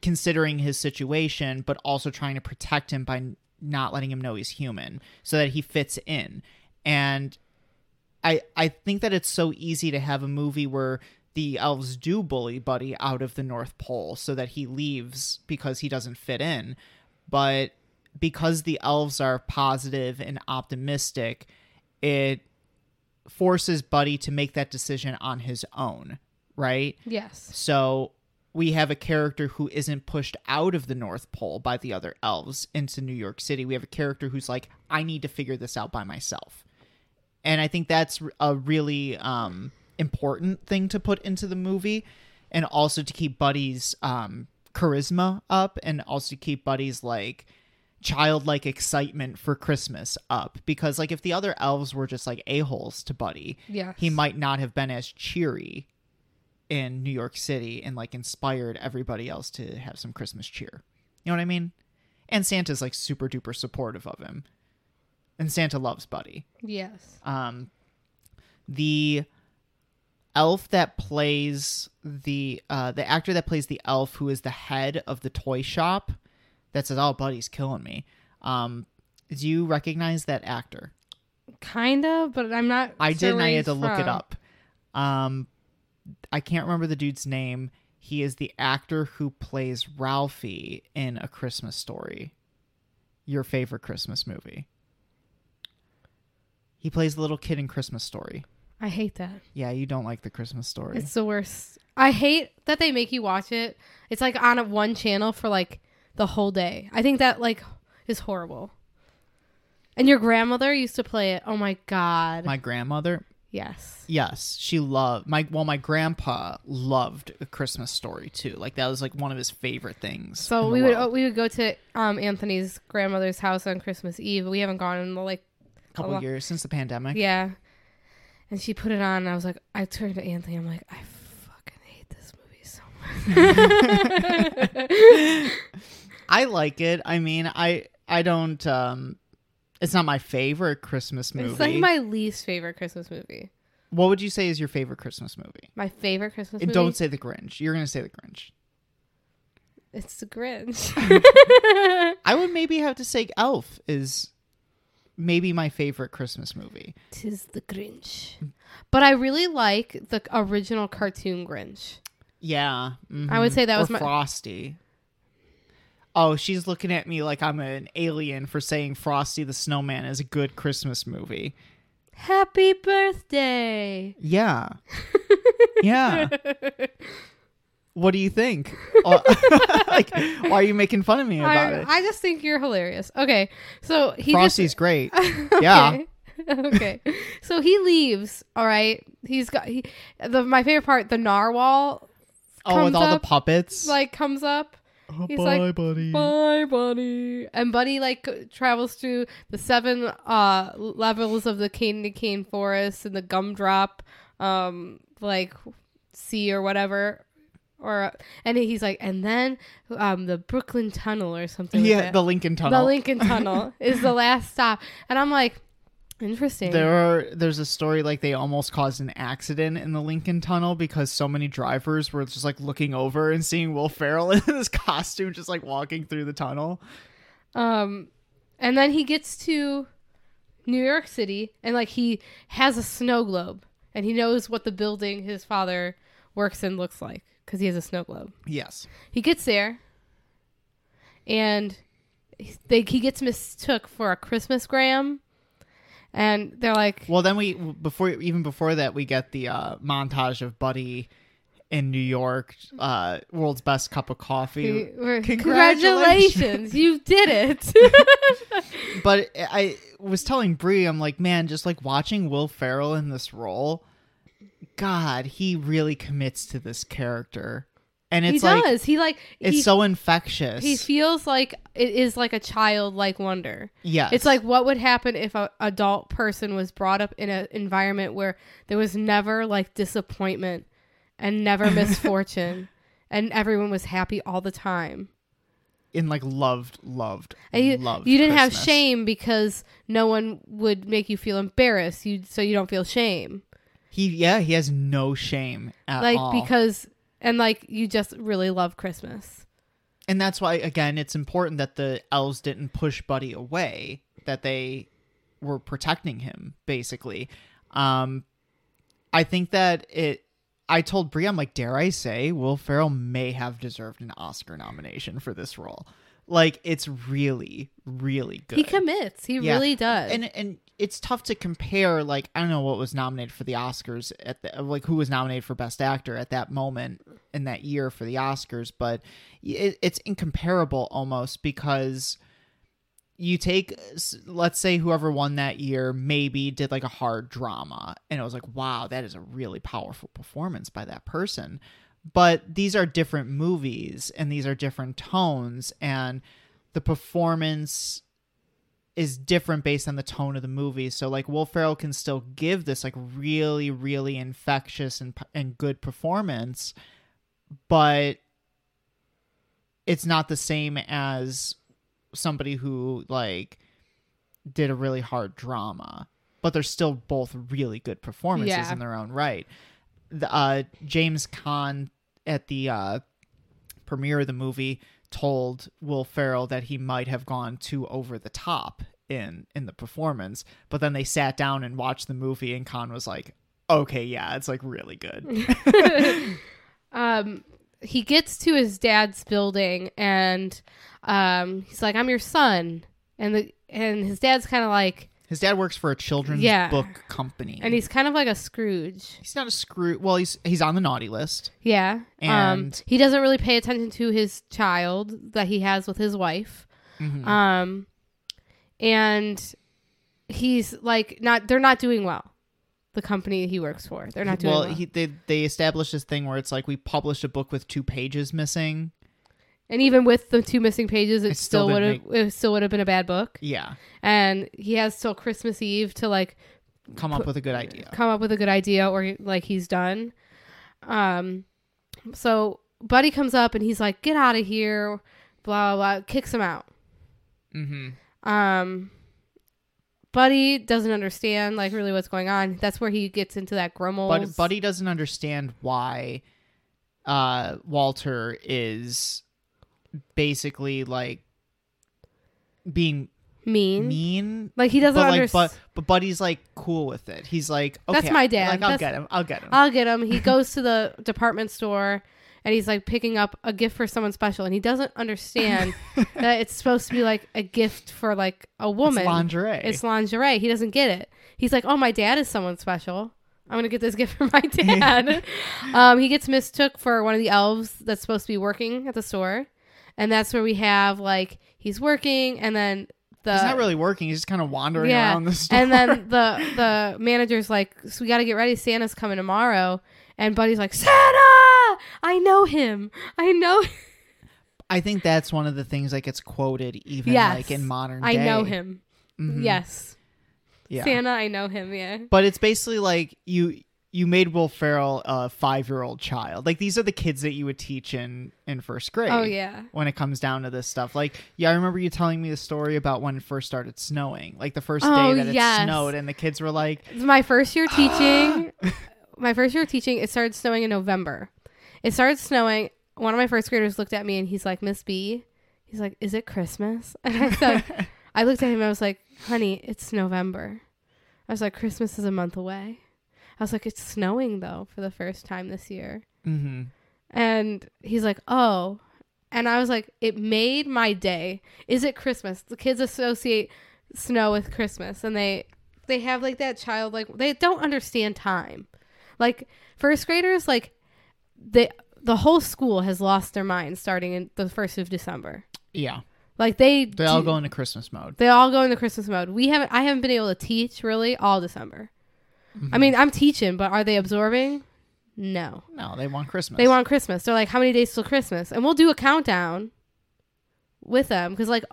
considering his situation, but also trying to protect him by not letting him know he's human, so that he fits in. And I I think that it's so easy to have a movie where the elves do bully Buddy out of the North Pole so that he leaves because he doesn't fit in. But because the elves are positive and optimistic, it forces Buddy to make that decision on his own, right? Yes. So we have a character who isn't pushed out of the North Pole by the other elves into New York City. We have a character who's like, I need to figure this out by myself. And I think that's a really um, important thing to put into the movie and also to keep Buddy's um, charisma up and also keep Buddy's like childlike excitement for Christmas up because like if the other elves were just like a-holes to Buddy, Yes. he might not have been as cheery in New York City and like inspired everybody else to have some Christmas cheer. You know what I mean? And Santa's like super duper supportive of him. And Santa loves Buddy. Yes. Um the elf that plays the uh the actor that plays the elf who is the head of the toy shop that says, Oh Buddy's killing me. Um do you recognize that actor? Kind of, but I'm not. I sure did and where I had to look it up. Um I can't remember the dude's name. He is the actor who plays Ralphie in A Christmas Story. Your favorite Christmas movie. He plays the little kid in Christmas Story. I hate that. Yeah, you don't like the Christmas Story. It's the worst. I hate that they make you watch it. It's like on a one channel for like the whole day. I think that like is horrible. And your grandmother used to play it. Oh my god. my grandmother, yes. yes, she loved my well, my grandpa loved A Christmas Story too. Like that was like one of his favorite things. So we would world. we would go to um Anthony's grandmother's house on Christmas Eve. We haven't gone in like a couple lo- years since the pandemic. yeah. And she put it on and I was like I turned to Anthony, I'm like, I fucking hate this movie so much. I like it. I mean, I I don't um It's not my favorite Christmas movie. It's like my least favorite Christmas movie. what would you say is your favorite Christmas movie? My favorite Christmas And movie. don't say The Grinch. You're gonna say The Grinch. It's the Grinch. I would maybe have to say Elf is maybe my favorite Christmas movie. Tis the Grinch. But I really like the original cartoon Grinch. Yeah, mm-hmm. I would say that Or was my- Frosty. Oh, she's looking at me like I'm an alien for saying Frosty the Snowman is a good Christmas movie. Happy birthday. Yeah. yeah. What do you think? Like, why are you making fun of me about I, it? I just think you're hilarious. Okay. So he Frosty's great. just Yeah. okay. So he leaves, all right? He's got he the my favorite part, the narwhal Oh, with all up, the puppets. like comes up oh, he's like, buddy. Bye, buddy. And Buddy like travels through the seven uh levels of the cane to cane forest and the gumdrop, um, like sea or whatever, or and he's like, and then um the Brooklyn Tunnel or something. Yeah, that. the Lincoln tunnel the Lincoln Tunnel is the last stop, and I'm like, interesting. There are there's a story like they almost caused an accident in the Lincoln Tunnel because so many drivers were just like looking over and seeing Will Ferrell in his costume just like walking through the tunnel. Um, and then he gets to New York City, and like he has a snow globe, and he knows what the building his father works in looks like because he has a snow globe. Yes. He gets there, and he- they he gets mistook for a Christmas gram, and they're like, Well, then we before even before that we get the uh, montage of Buddy in New York, uh, world's best cup of coffee. Congratulations. "Congratulations, you did it!" but I was telling Brie, I'm like, man, just like watching Will Ferrell in this role, God, he really commits to this character, and he it's like does. He like it's he, so infectious. he feels like it is like a childlike wonder. yes, It's like what would happen if a adult person was brought up in an environment where there was never like disappointment and never misfortune and everyone was happy all the time. in like loved, loved, And you, loved. you didn't have shame because no one would make you feel embarrassed. You so you don't feel shame. He yeah, he has no shame at like all. because and like you just really love Christmas. and that's why again it's important that the elves didn't push buddy away that they were protecting him basically um i think that it i told brie i'm like dare i say will ferrell may have deserved an oscar nomination for this role like it's really really good He commits. He Yeah. really does. and and it's tough to compare like i don't know what was nominated for the oscars at the like who was nominated for best actor at that moment in that year for the oscars but it, it's incomparable almost because you take let's say whoever won that year maybe did like a hard drama and it was like wow that is a really powerful performance by that person. But these are different movies and these are different tones and the performance is different based on the tone of the movie. So like Will Ferrell can still give this like really really infectious and and good performance, but it's not the same as somebody who like did a really hard drama. But they're still both really good performances Yeah. in their own right. The, uh, James Caan at the uh, premiere of the movie told Will Ferrell that he might have gone too over the top in in the performance, but then they sat down and watched the movie, and Caan was like, "Okay, yeah, it's like really good." um he gets to his dad's building and um he's like i'm your son and the and his dad's kind of like His dad works for a children's Yeah. book company, and he's kind of like a scrooge he's not a screw. Well, he's he's on the naughty list. yeah um And- he doesn't really pay attention to his child that he has with his wife Mhm. um and he's like not they're not doing well the company he works for they're not doing well, well, he they they established this thing where it's like we published a book with two pages missing. And even with the two missing pages it, still would have it still would have been a bad book Yeah, and he has till christmas eve to like come up with a good idea. come up with a good idea or like he's done. Um so Buddy comes up and he's like, "Get out of here." blah blah blah, kicks him out. Mm-hmm. Um Buddy doesn't understand like really what's going on. That's where he gets into that grumbles. But Buddy doesn't understand why uh Walter is basically like being mean. mean. Like he doesn't But like understand. but but Buddy's like cool with it. He's like okay, That's my dad. Like I'll That's- get him. I'll get him. I'll get him. He goes to the department store and he's like picking up a gift for someone special and he doesn't understand that it's supposed to be like a gift for like a woman. It's lingerie. It's lingerie. He doesn't get it. He's like, "Oh, my dad is someone special. I'm gonna get this gift for my dad." um, he gets mistook for one of the elves that's supposed to be working at the store, and that's where we have like he's working, and then the He's not really working. He's just kind of wandering Yeah, around the store. and then the the manager's like, "So we got to get ready. Santa's coming tomorrow." And Buddy's like, "Santa, I know him. I know. I think that's one of the things that gets quoted even Yes. like in modern I know him. Mhm. Yes, Yeah. Santa, I know him. Yeah." But it's basically like you you made Will Ferrell a five year old child. Like these are the kids that you would teach in in first grade. Oh yeah. When it comes down to this stuff, like yeah, I remember you telling me the story about when it first started snowing, like the first Oh, day that it snowed, and the kids were like, my first year ah. teaching my first year teaching it started snowing in november. It started snowing one of my first graders looked at me and he's like miss b? He's like is it christmas? And i said i looked at him and i was like honey it's november. I was like christmas is a month away i was like it's snowing though for the first time this year. Mm-hmm. and he's like oh. And i was like it made my day. Is it christmas? The kids associate snow with christmas and they they have like that child like they don't understand time. Like first graders like they the whole school has lost their mind starting in the first of december. Yeah, like they they all go into Christmas mode. they all go into christmas mode. We haven't i haven't been able to teach really all december Mm-hmm. i mean i'm teaching but are they absorbing no No, they want Christmas. they want Christmas. They're like, how many days till Christmas? And we'll do a countdown with them because like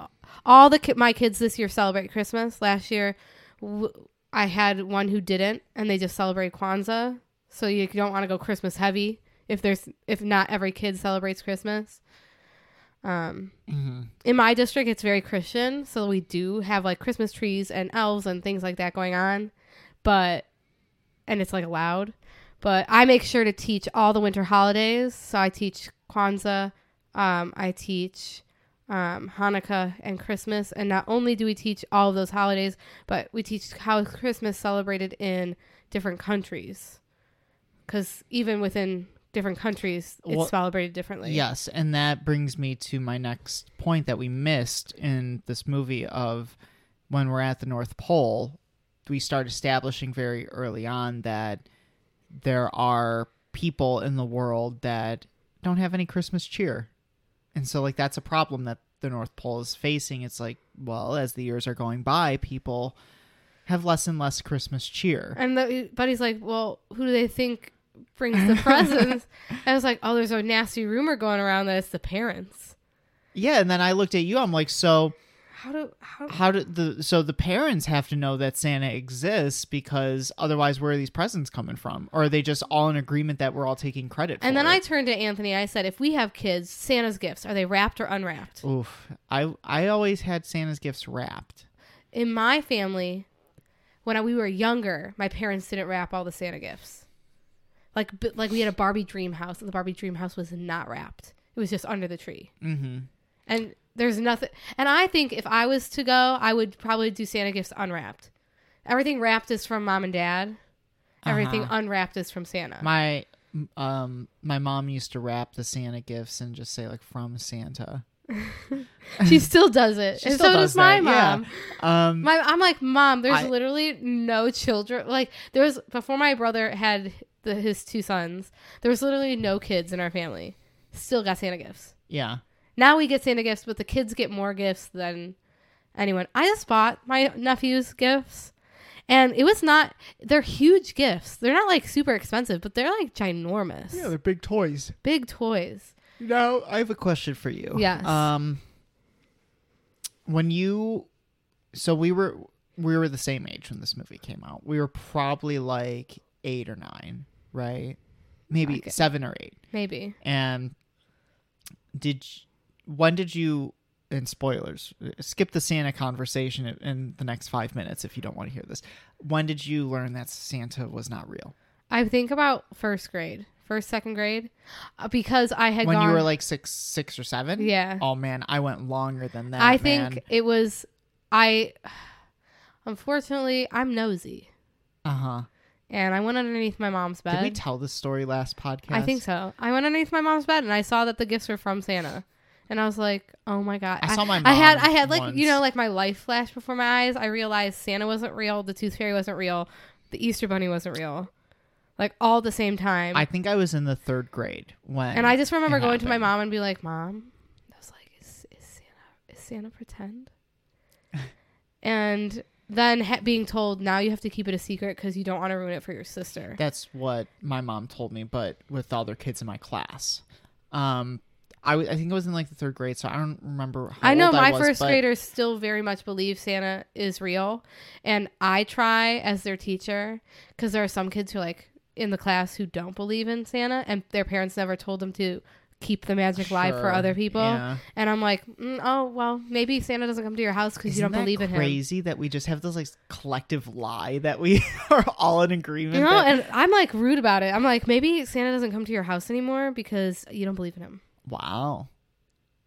all the ki- my kids this year celebrate Christmas. Last year, w- I had one who didn't, and they just celebrate Kwanzaa. So you don't want to go Christmas heavy if there's if not every kid celebrates Christmas. Um, hmm in my district, it's very Christian, so we do have like Christmas trees and elves and things like that going on, but and it's like allowed. But I make sure to teach all the winter holidays. So I teach Kwanzaa, um, I teach um, Hanukkah and Christmas, and not only do we teach all of those holidays, but we teach how Christmas celebrated in different countries, because even within different countries, it's Well, celebrated differently. Yes, and that brings me to my next point that we missed in this movie of when we're at the North Pole, we start establishing very early on that there are people in the world that don't have any Christmas cheer. And so like that's a problem that the North Pole is facing. It's like, well, as the years are going by, people have less and less Christmas cheer. And the buddy's like, "Well, who do they think brings the presents?" and I was like, "Oh, there's a nasty rumor going around that it's the parents." Yeah, and then I looked at you, I'm like, so How do how? how do the so the parents have to know that Santa exists because otherwise where are these presents coming from? Or are they just all in agreement that we're all taking credit for And then I turned to Anthony. I said, "If we have kids, Santa's gifts are they wrapped or unwrapped?" Oof. I I always had Santa's gifts wrapped. In my family, when I, we were younger, my parents didn't wrap all the Santa gifts. Like like we had a Barbie dream house, and the Barbie dream house was not wrapped. It was just under the tree. Mm-hmm. And there's nothing. And I think if I was to go, I would probably do Santa gifts unwrapped. Everything wrapped is from mom and dad. Everything Uh-huh. unwrapped is from Santa. My um my mom used to wrap the Santa gifts and just say like from Santa. she still does it, She and still so does does my that, yeah. mom. Um My, I'm like, mom. There's I- literally no children. Like there was before my brother had the, his two sons. There was literally no kids in our family. Still got Santa gifts. yeah. Now we get Santa gifts, but the kids get more gifts than anyone. I just bought my nephews gifts, and it was not. They're huge gifts. They're not like super expensive, but they're like ginormous. Yeah, they're big toys. big toys. Now, I have a question for you. Yes. Um when you so we were we were the same age when this movie came out. We were probably like 8 or 9, right? Maybe Okay. 7 or 8. Maybe And did y- when did you and spoilers. Skip the Santa conversation in- the next five minutes if you don't want to hear this. When did you learn that Santa was not real? I think about first grade, first second grade, uh, because I had When gone. you were like six, six or seven. yeah, Oh man, I went longer than that. I think man. it was. I unfortunately I'm nosy, Uh huh. and I went underneath my mom's bed. Did we tell this story last podcast? I think so. I went underneath my mom's bed and I saw that the gifts were from Santa. And I was like, "Oh my god!" I saw my I had, I had like once. you know, like my life flash before my eyes. I realized Santa wasn't real, the Tooth Fairy wasn't real, the Easter Bunny wasn't real, like all the same time. I think I was in the third grade when. and I just remember going to my mom and be like, "Mom," I was like, "Is, is Santa is Santa pretend?" and then ha- being told now you have to keep it a secret because you don't want to ruin it for your sister. That's what my mom told me, but with the other kids in my class. Um, I, w- I think it was in like the third grade, so I don't remember. How I know my was, first but graders still very much believe Santa is real, and I try as their teacher because there are some kids who are like in the class who don't believe in Santa, and their parents never told them to keep the magic live for other people. yeah. And I'm like, mm, oh well, maybe Santa doesn't come to your house because you don't believe in him. Crazy that we just have this like collective lie that we are all in agreement. You know, that- and I'm like rude about it. I'm like, maybe Santa doesn't come to your house anymore because you don't believe in him. Wow,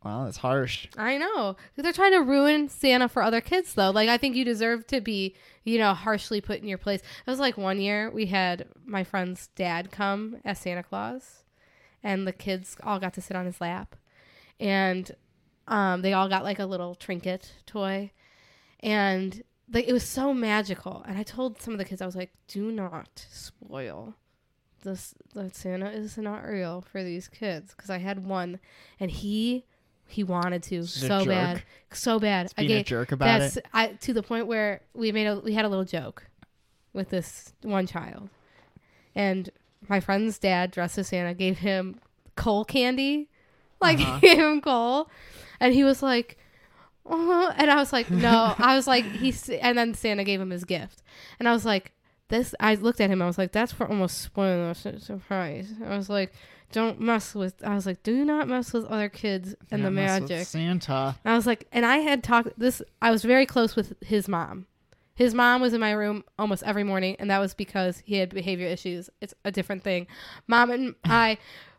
wow, that's harsh. I know. They're trying to ruin Santa for other kids, though. Like, I think you deserve to be, you know, harshly put in your place. It was like one year we had my friend's dad come as Santa Claus, and the kids all got to sit on his lap. And um, they all got like a little trinket toy. And like, it was so magical. And I told some of the kids, I was like, do not spoil this. That Santa is not real for these kids. Because I had one, and he. He wanted to He's so bad, so bad. I Being a gave jerk about that's it. I to the point where we made a we had a little joke with this one child, and my friend's dad dressed as Santa gave him coal candy, like Uh-huh. gave him coal, and he was like. Oh, and I was like, no. I was like, he's, and then Santa gave him his gift, and I was like, this. I looked at him. I was like, that's for almost spoiling the su- surprise. I was like, don't mess with. I was like, do not mess with other kids and the Can't with magic. Santa. I was like, and I had talked this. I was very close with his mom. His mom was in my room almost every morning, and that was because he had behavior issues. It's a different thing. Mom and I,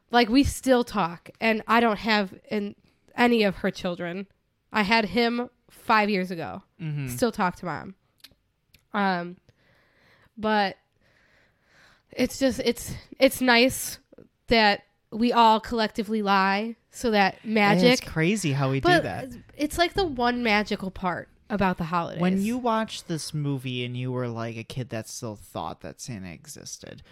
like, we still talk, and I don't have in any of her children. I had him five years ago. Mm-hmm. Still talk to mom. Um, but it's just it's it's nice that we all collectively lie so that magic It's crazy how we do that. it's like the one magical part about the holidays. When you watched this movie and you were like a kid that still thought that Santa existed,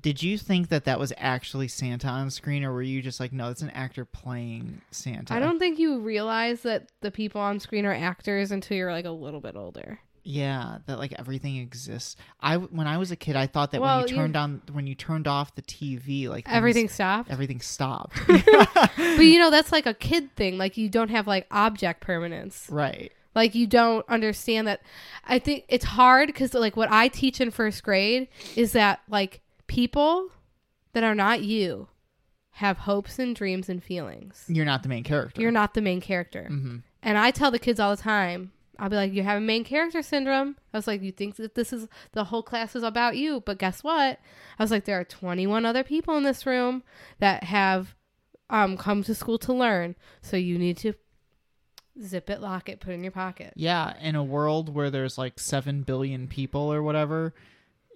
did you think that that was actually Santa on screen, or were you just like, no, it's an actor playing Santa? I don't think you realize that the people on screen are actors until you're like a little bit older. Yeah, that like everything exists. I when I was a kid, I thought that Well, when you you- turned on when you turned off the TV, like things- Everything stopped. everything stopped. but you know that's like a kid thing. Like you don't have like object permanence. right. Like you don't understand that. I think it's hard because like what I teach in first grade is that like people that are not you have hopes and dreams and feelings. You're not the main character. You're not the main character. hmm And I tell the kids all the time, I'll be like, you have a main character syndrome. I was like, you think that this is the whole class is about you, but guess what? I was like, there are 21 other people in this room that have um come to school to learn. So you need to zip it, lock it, put it in your pocket. Yeah, in a world where there's like seven billion people or whatever,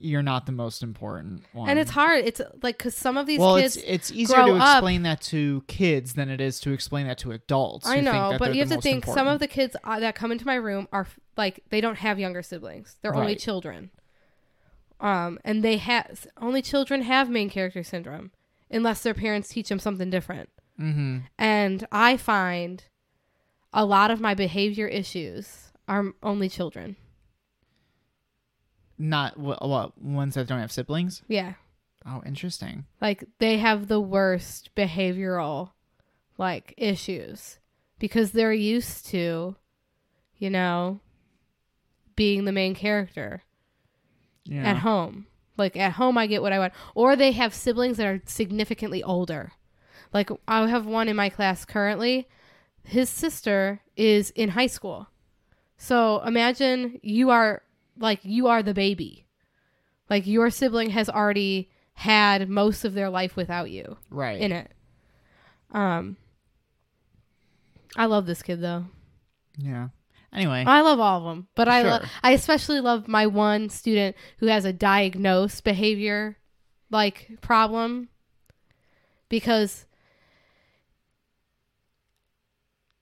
you're not the most important one. And it's hard. It's like because some of these well, kids, it's it's easier to up- explain that to kids than it is to explain that to adults. I know, but you have to think some of the kids uh, that come into my room are like they don't have younger siblings. They're only children. Um, and they have only children have main character syndrome unless their parents teach them something different. Mhm. And I find a lot of my behavior issues are only children. Not what, what ones that don't have siblings. Yeah. Oh, interesting. Like they have the worst behavioral like issues because they're used to you know being the main character Yeah. at home. Like at home I get what I want. Or they have siblings that are significantly older. Like I have one in my class currently. his sister is in high school. So imagine you are like you are the baby. Like your sibling has already had most of their life without you Right. in it. Um I love this kid though. yeah. Anyway. I love all of them, but I lo- I especially love my one student who has a diagnosed behavior like problem because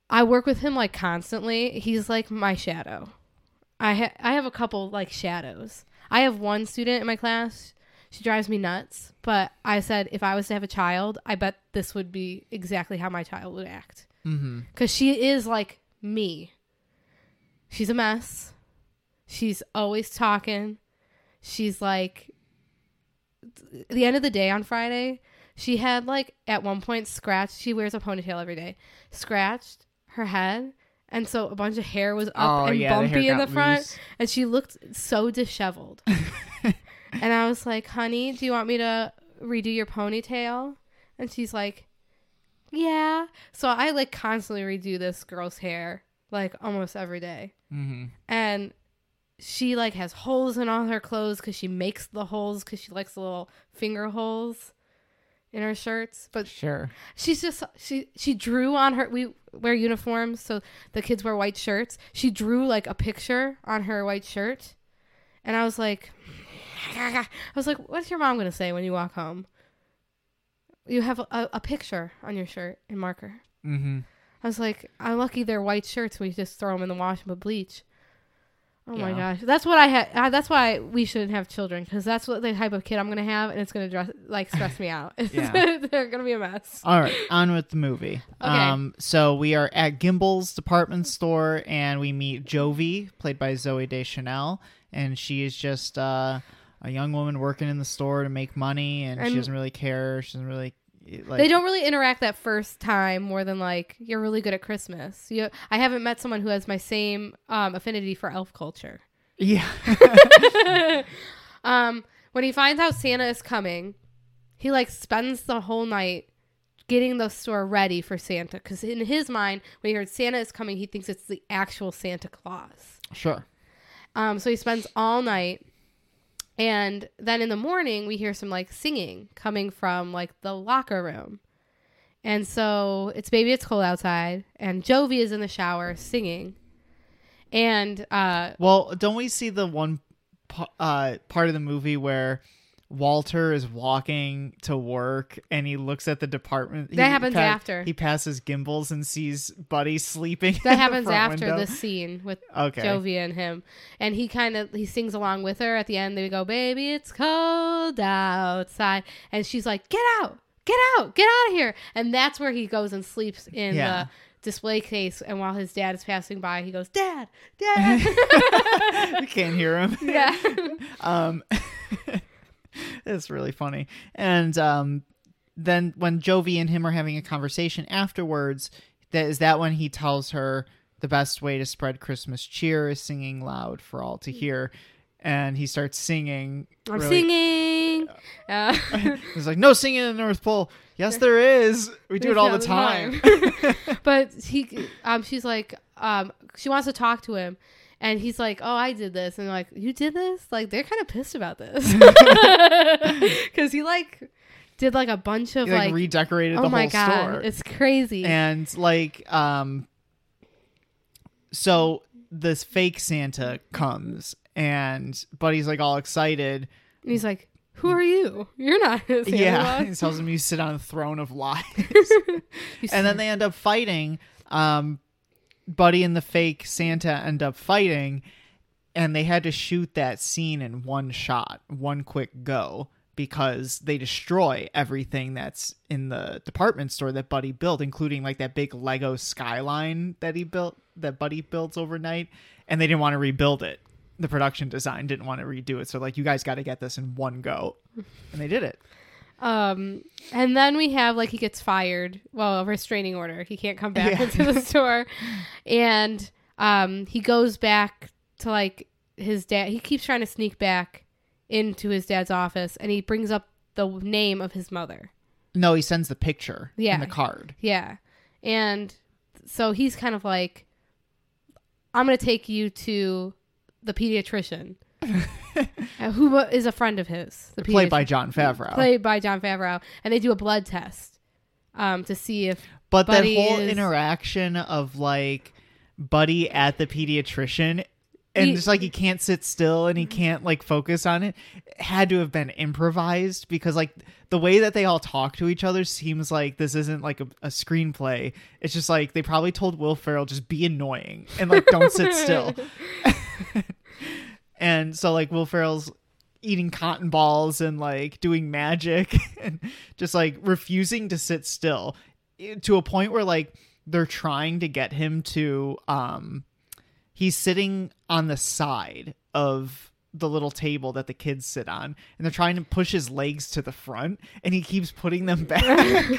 I work with him like constantly. He's like my shadow. I ha- I have a couple like shadows. I have one student in my class. She drives me nuts, but I said if I was to have a child, I bet this would be exactly how my child would act mm-hmm. because she is like me. She's a mess. She's always talking. She's like, at the end of the day on Friday, she had like at one point scratched. She wears a ponytail every day. Scratched her head, and so a bunch of hair was up Oh, and yeah, the bumpy in the front, loose. and she looked so disheveled. and I was like, "Honey, do you want me to redo your ponytail?" And she's like, "Yeah." So I like constantly redo this girl's hair like almost every day. Mm-hmm. And she like has holes in all her clothes cuz she makes the holes cuz she likes the little finger holes in her shirts. But Sure. she's just she she drew on her we wear uniforms so the kids wear white shirts. She drew like a picture on her white shirt. And I was like I was like what's your mom to say when you walk home? You have a, a picture on your shirt in marker. Mm-hmm. I was like, I'm lucky they're white shirts. We just throw them in the wash and put bleach. Oh my Yeah. gosh, that's what I had. Uh, that's why we shouldn't have children because that's what the type of kid I'm gonna have, and it's gonna dress like stress me out. Yeah. they're gonna be a mess. All right, on with the movie. Okay. Um, so we are at Gimbel's department store, and we meet Jovie, played by Zooey Deschanel, and she is just uh, a young woman working in the store to make money, and, she doesn't really care. She doesn't really like. they don't really interact that first time more than like you're really good at Christmas. You, I haven't met someone who has my same um, affinity for elf culture. Yeah. um, when he finds out Santa is coming, he like spends the whole night getting the store ready for Santa because in his mind, when he heard Santa is coming, he thinks it's the actual Santa Claus. sure. Um, so he spends all night, and then in the morning we hear some like singing coming from like the locker room. And so it's baby, it's cold outside, and Jovie is in the shower singing, and uh, Well, don't we see the one uh, part of the movie where Walter is walking to work and he looks at the department? That he happens after. He passes Gimbels and sees Buddy sleeping. that happens after window. this scene with Okay. Jovie and him. And he kind of he sings along with her at the end. They go, "Baby, it's cold outside," and she's like, "Get out, get out, get out of here!" And that's where he goes and sleeps in Yeah. the display case. And while his dad is passing by, he goes, "Dad, Dad." you can't hear him. yeah, Um, it's really funny. And um, then when Jovie and him are having a conversation afterwards, that is that when he tells her the best way to spread Christmas cheer is singing loud for all to hear. And he starts singing. I'm really- singing. Uh, He's like, no singing in the North Pole. Yes, there is. We do it all the time. but he, um, she's like, um, she wants to talk to him, and he's like, "Oh, I did this," and like, "You did this?" Like they're kind of pissed about this because he like did like a bunch of He like, like, redecorated oh the my whole god, store. it's crazy. and like um so this fake santa comes and buddy's like all excited And he's like, "Who are you? You're not." Santa yeah he tells him you sit on a throne of lies and then they end up fighting um buddy and the fake santa end up fighting and they had to shoot that scene in one shot one quick go because they destroy everything that's in the department store that buddy built including like that big lego skyline that he built that buddy builds overnight and they didn't want to rebuild it. The production design didn't want to redo it so like you guys got to get this in one go. And they did it Um, and then we have like he gets fired. Well, a restraining order. He can't come back Yeah. into the store, and um, he goes back to like his dad. He keeps trying to sneak back into his dad's office, and he brings up the name of his mother. no he sends the picture Yeah. in the card Yeah, and so he's kind of like, I'm gonna take you to the pediatrician, uh, who is a friend of his. The Played by Jon Favreau. played by Jon Favreau, and they do a blood test um, to see if but that whole is- interaction of like Buddy at the pediatrician and He- just like he can't sit still and he can't like focus on it had to have been improvised because like the way that they all talk to each other seems like this isn't like a, a screenplay it's just like they probably told will ferrell just be annoying and like don't sit still and so like will ferrell's eating cotton balls and like doing magic and just like refusing to sit still eh, to a point where like they're trying to get him to um he's sitting on the side of the little table that the kids sit on and they're trying to push his legs to the front and he keeps putting them back.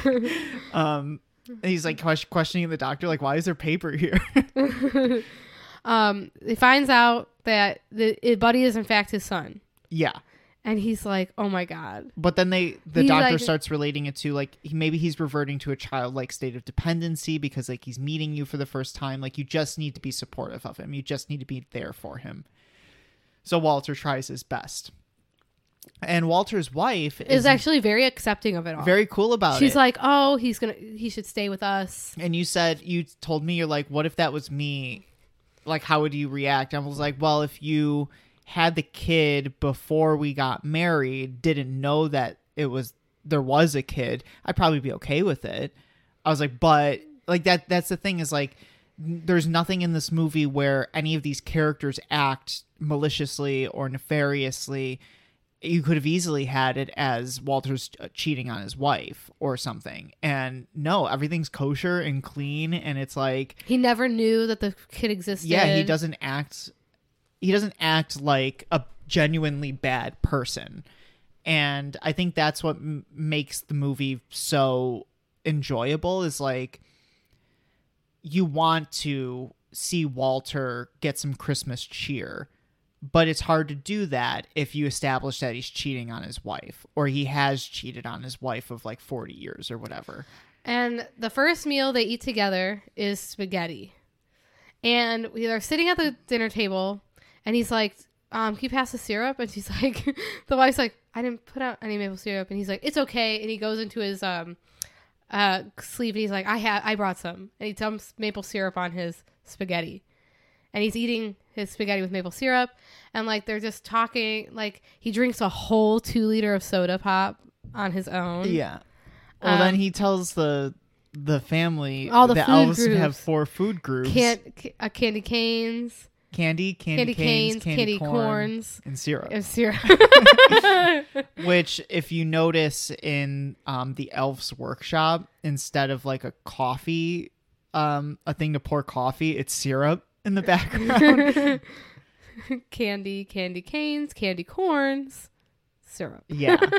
Um and he's like questioning the doctor like why is there paper here um, he finds out that the it, Buddy is in fact his son, yeah and he's like, "Oh my god." but then they the He's doctor like- starts relating it to like he, maybe he's reverting to a childlike state of dependency because like he's meeting you for the first time like you just need to be supportive of him you just need to be there for him so walter tries his best and walter's wife Is is actually very accepting of it all. very cool about it. She's it like, "Oh, he's gonna, he should stay with us." and you said you told me you're like what if that was me like how would you react? I was like well if you had the kid before we got married didn't know that it was there was a kid i'd probably be okay with it. I was like but like that that's the thing is like there's nothing in this movie where any of these characters act maliciously or nefariously you could have easily had it as Walter's uh, cheating on his wife or something. And no, everything's kosher and clean and it's like He never knew that the kid existed. yeah, he doesn't act he doesn't act like a genuinely bad person. And I think that's what m- makes the movie so enjoyable is like you want to see Walter get some Christmas cheer. But it's hard to do that if you establish that he's cheating on his wife or he has cheated on his wife of like 40 years or whatever. And the first meal they eat together is spaghetti. And we are sitting at the dinner table, and he's like, um, "Can you pass the syrup?" And she's like, "The wife's like, I didn't put out any maple syrup." And he's like, "It's okay." And he goes into his um, uh, sleeve, and he's like, "I have, I brought some." And he dumps maple syrup on his spaghetti, and he's eating his spaghetti with maple syrup, and like they're just talking. Like he drinks a whole two liter of soda pop on his own. Yeah. Well, then Um, he tells the the family All the elves groups. have four food groups: Can, uh, candy canes, candy, candy, candy canes, canes, candy, candy corn, corns, and syrup. and syrup. Which, if you notice in um, the elves' workshop, instead of like a coffee, um, a thing to pour coffee, it's syrup in the background. candy, candy canes, candy corns, syrup. yeah.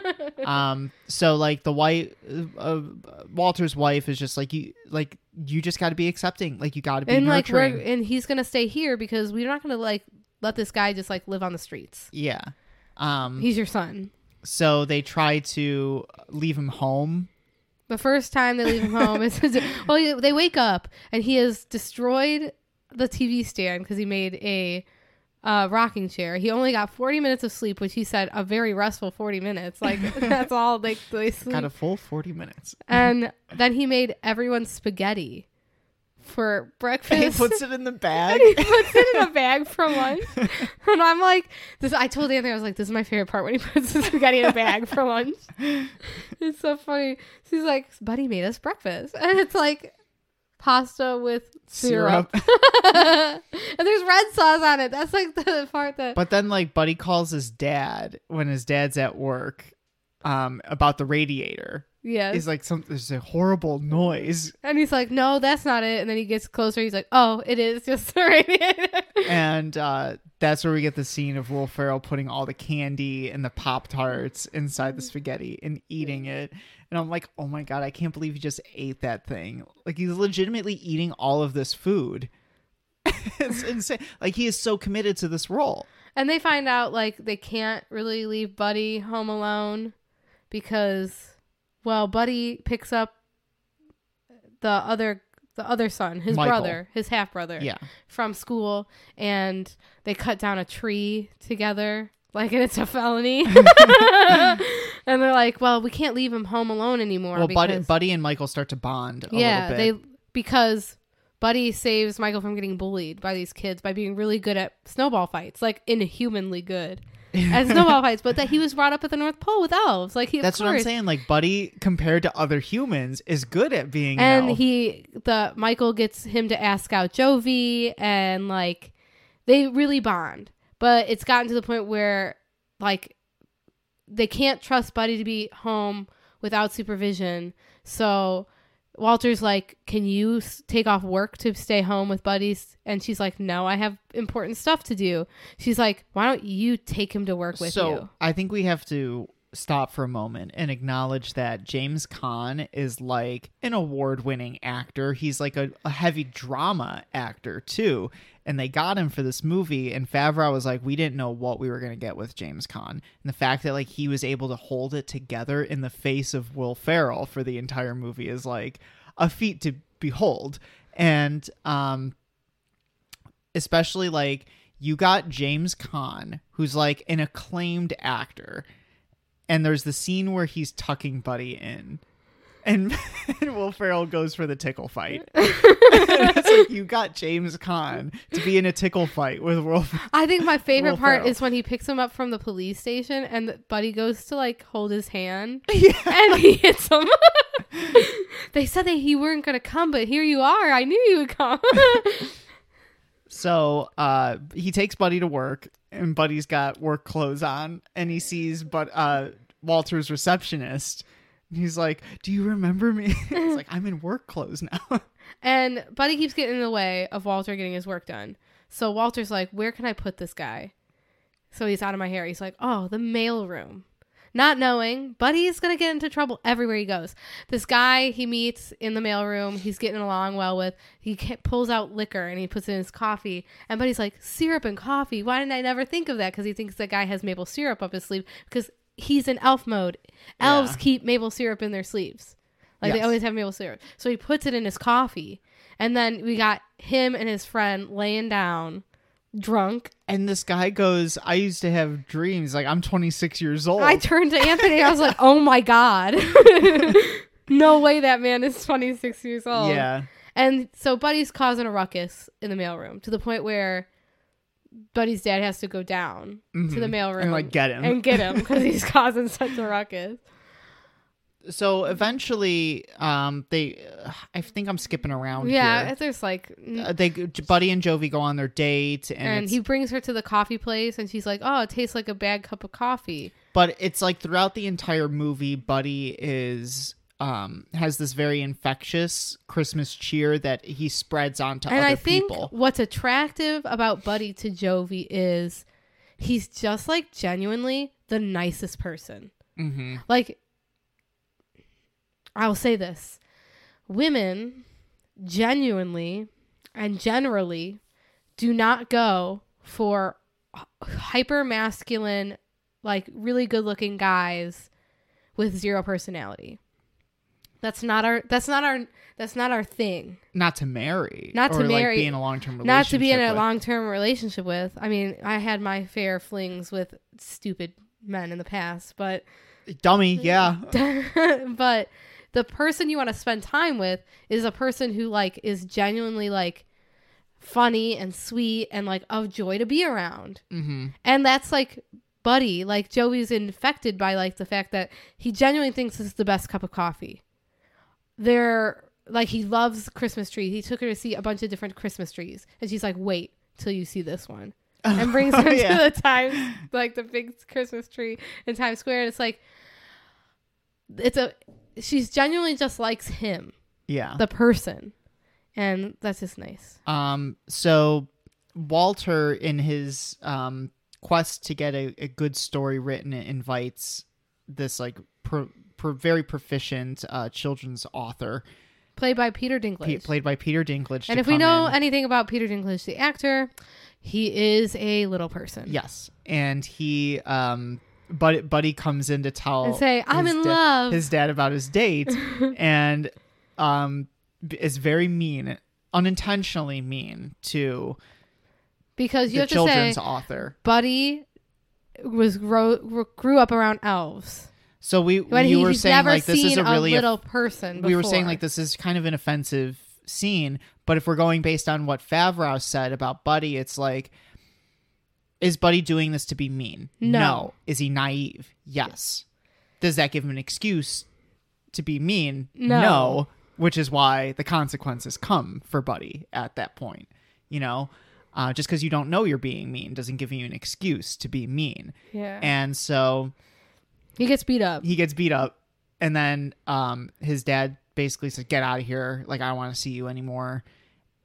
Um. So like the white, uh, Walter's wife is just like you, like you just got to be accepting. Like you got to be And like nurturing. we're and he's gonna stay here because we're not gonna like let this guy just like live on the streets. yeah. Um. He's your son. So they try to leave him home. The first time they leave him home is well, they wake up and he has destroyed the TV stand because he made a uh, rocking chair. He only got 40 minutes of sleep, which he said a very restful 40 minutes. Like that's all like they sleep. Got a full 40 minutes. and then he made everyone spaghetti for breakfast. he puts it in the bag. he puts it in a bag for lunch. and I'm like, this I told Anthony, I was like, this is my favorite part when he puts the spaghetti in a bag for lunch. It's so funny. She's like, Buddy made us breakfast. And it's like pasta with syrup. and there's red sauce on it. That's like the part that But then like Buddy calls his dad when his dad's at work um about the radiator. Yes. He's like some there's a horrible noise and he's like, No, that's not it. And then he gets closer, he's like, Oh, it is just the radiator. and uh that's where we get the scene of Will Ferrell putting all the candy and the Pop Tarts inside the spaghetti and eating it. And I'm like, oh my god, I can't believe he just ate that thing. Like he's legitimately eating all of this food. it's insane. Like he is so committed to this role. And they find out like they can't really leave Buddy home alone because well, Buddy picks up the other the other son, his Michael. brother, his half brother, Yeah. from school, and they cut down a tree together. Like, and it's a felony. and they're like, well, we can't leave him home alone anymore. Well, Buddy, because- Buddy and Michael start to bond a yeah, little they because Buddy saves Michael from getting bullied by these kids by being really good at snowball fights, like inhumanly good at snowball fights. But that he was brought up at the North Pole with elves, like he. That's what I'm saying. Like Buddy, compared to other humans, is good at being. And an elf. he, the Michael gets him to ask out Jovie, and like they really bond. But it's gotten to the point where like they can't trust Buddy to be home without supervision. So Walter's like, "Can you take off work to stay home with buddies?" And she's like, "No, I have important stuff to do." She's like, "Why don't you take him to work with so you?" I think we have to stop for a moment and acknowledge that James Caan is like an award-winning actor. He's like a, a heavy drama actor too, and they got him for this movie. And Favreau was like, we didn't know what we were gonna get with James Caan, and the fact that like he was able to hold it together in the face of Will Ferrell for the entire movie is like a feat to behold. And um, especially like you got James Caan, who's like an acclaimed actor, and there's the scene where he's tucking Buddy in, and, and Will Ferrell goes for the tickle fight. it's like you got James Caan to be in a tickle fight with Will. I think my favorite Will part Ferrell. is when he picks him up from the police station and the Buddy goes to like hold his hand Yeah. and he hits him. they said that he weren't going to come, but here you are. I knew you would come. So uh, he takes Buddy to work, and Buddy's got work clothes on, and he sees but uh, Walter's receptionist. And he's like, "Do you remember me?" It's like, "I'm in work clothes now." and Buddy keeps getting in the way of Walter getting his work done. So Walter's like, "Where can I put this guy?" So he's out of my hair. He's like, "Oh, the mail room." Not knowing, Buddy's gonna get into trouble everywhere he goes. This guy he meets in the mailroom, he's getting along well with. He pulls out liquor and he puts it in his coffee. And Buddy's like, "Syrup and coffee? Why didn't I never think of that?" Because he thinks the guy has maple syrup up his sleeve. Because he's in elf mode. Elves Yeah. keep maple syrup in their sleeves. Like they always have maple syrup. So he puts it in his coffee. And then we got him and his friend laying down, drunk. and this guy goes, "I used to have dreams. Like I'm 26 years old." I turned to Anthony. I was like, "Oh my god, no way that man is 26 years old." yeah. And so Buddy's causing a ruckus in the mailroom to the point where Buddy's dad has to go down to the mailroom and like get him. and get him because he's causing such a ruckus. so eventually, um, they, I think I'm skipping around. Yeah, here. there's like Uh, they Buddy and Jovie go on their date, and, and he brings her to the coffee place and she's like oh it tastes like a bad cup of coffee but it's like throughout the entire movie, Buddy is um has this very infectious Christmas cheer that he spreads onto and other i think people. what's attractive about buddy to jovie is he's just like genuinely the nicest person. Hmm like i'll say this. Women genuinely and generally do not go for hyper masculine like really good looking guys with zero personality that's not our that's not our that's not our thing Not to marry, Not to or, like, marry- be in a long term relationship. not to be in a long term relationship with. I mean, I had my fair flings with stupid men in the past, but dummy. Yeah, but the person you want to spend time with is a person who like is genuinely like funny and sweet and like of joy to be around. hmm And that's like Buddy, like Joey's infected by like the fact that he genuinely thinks this is the best cup of coffee. They're like he loves Christmas trees. He took her to see a bunch of different Christmas trees, and she's like, "Wait till you see this one," and brings her Oh, yeah. to the Times, like the big Christmas tree in Times Square. And it's like, it's a, she's genuinely just likes him, yeah. the person, and that's just nice. Um, so Walter, in his um, quest to get a, a good story written, invites this like pro, pro, very proficient uh, children's author, Played by Peter Dinklage. Pe- played by Peter Dinklage. And if we know in. anything about Peter Dinklage, the actor, he is a little person. yes, and he, um, but Buddy comes in to tell And say, I'm his in da- love. his dad about his date, and um, is very mean, unintentionally mean to because you the have to children's say author. Buddy was grow, grew up around elves. So we When you were saying like this is a really little person. we were saying like this is kind of an offensive scene, but if we're going based on what Favreau said about Buddy, it's like is Buddy doing this to be mean? No. Is he naive? Yes. Does that give him an excuse to be mean? No. Which is why the consequences come for Buddy at that point. You know, uh, just because you don't know you're being mean doesn't give you an excuse to be mean. Yeah. And so he gets beat up. he gets beat up and then um his dad basically says get out of here like i don't want to see you anymore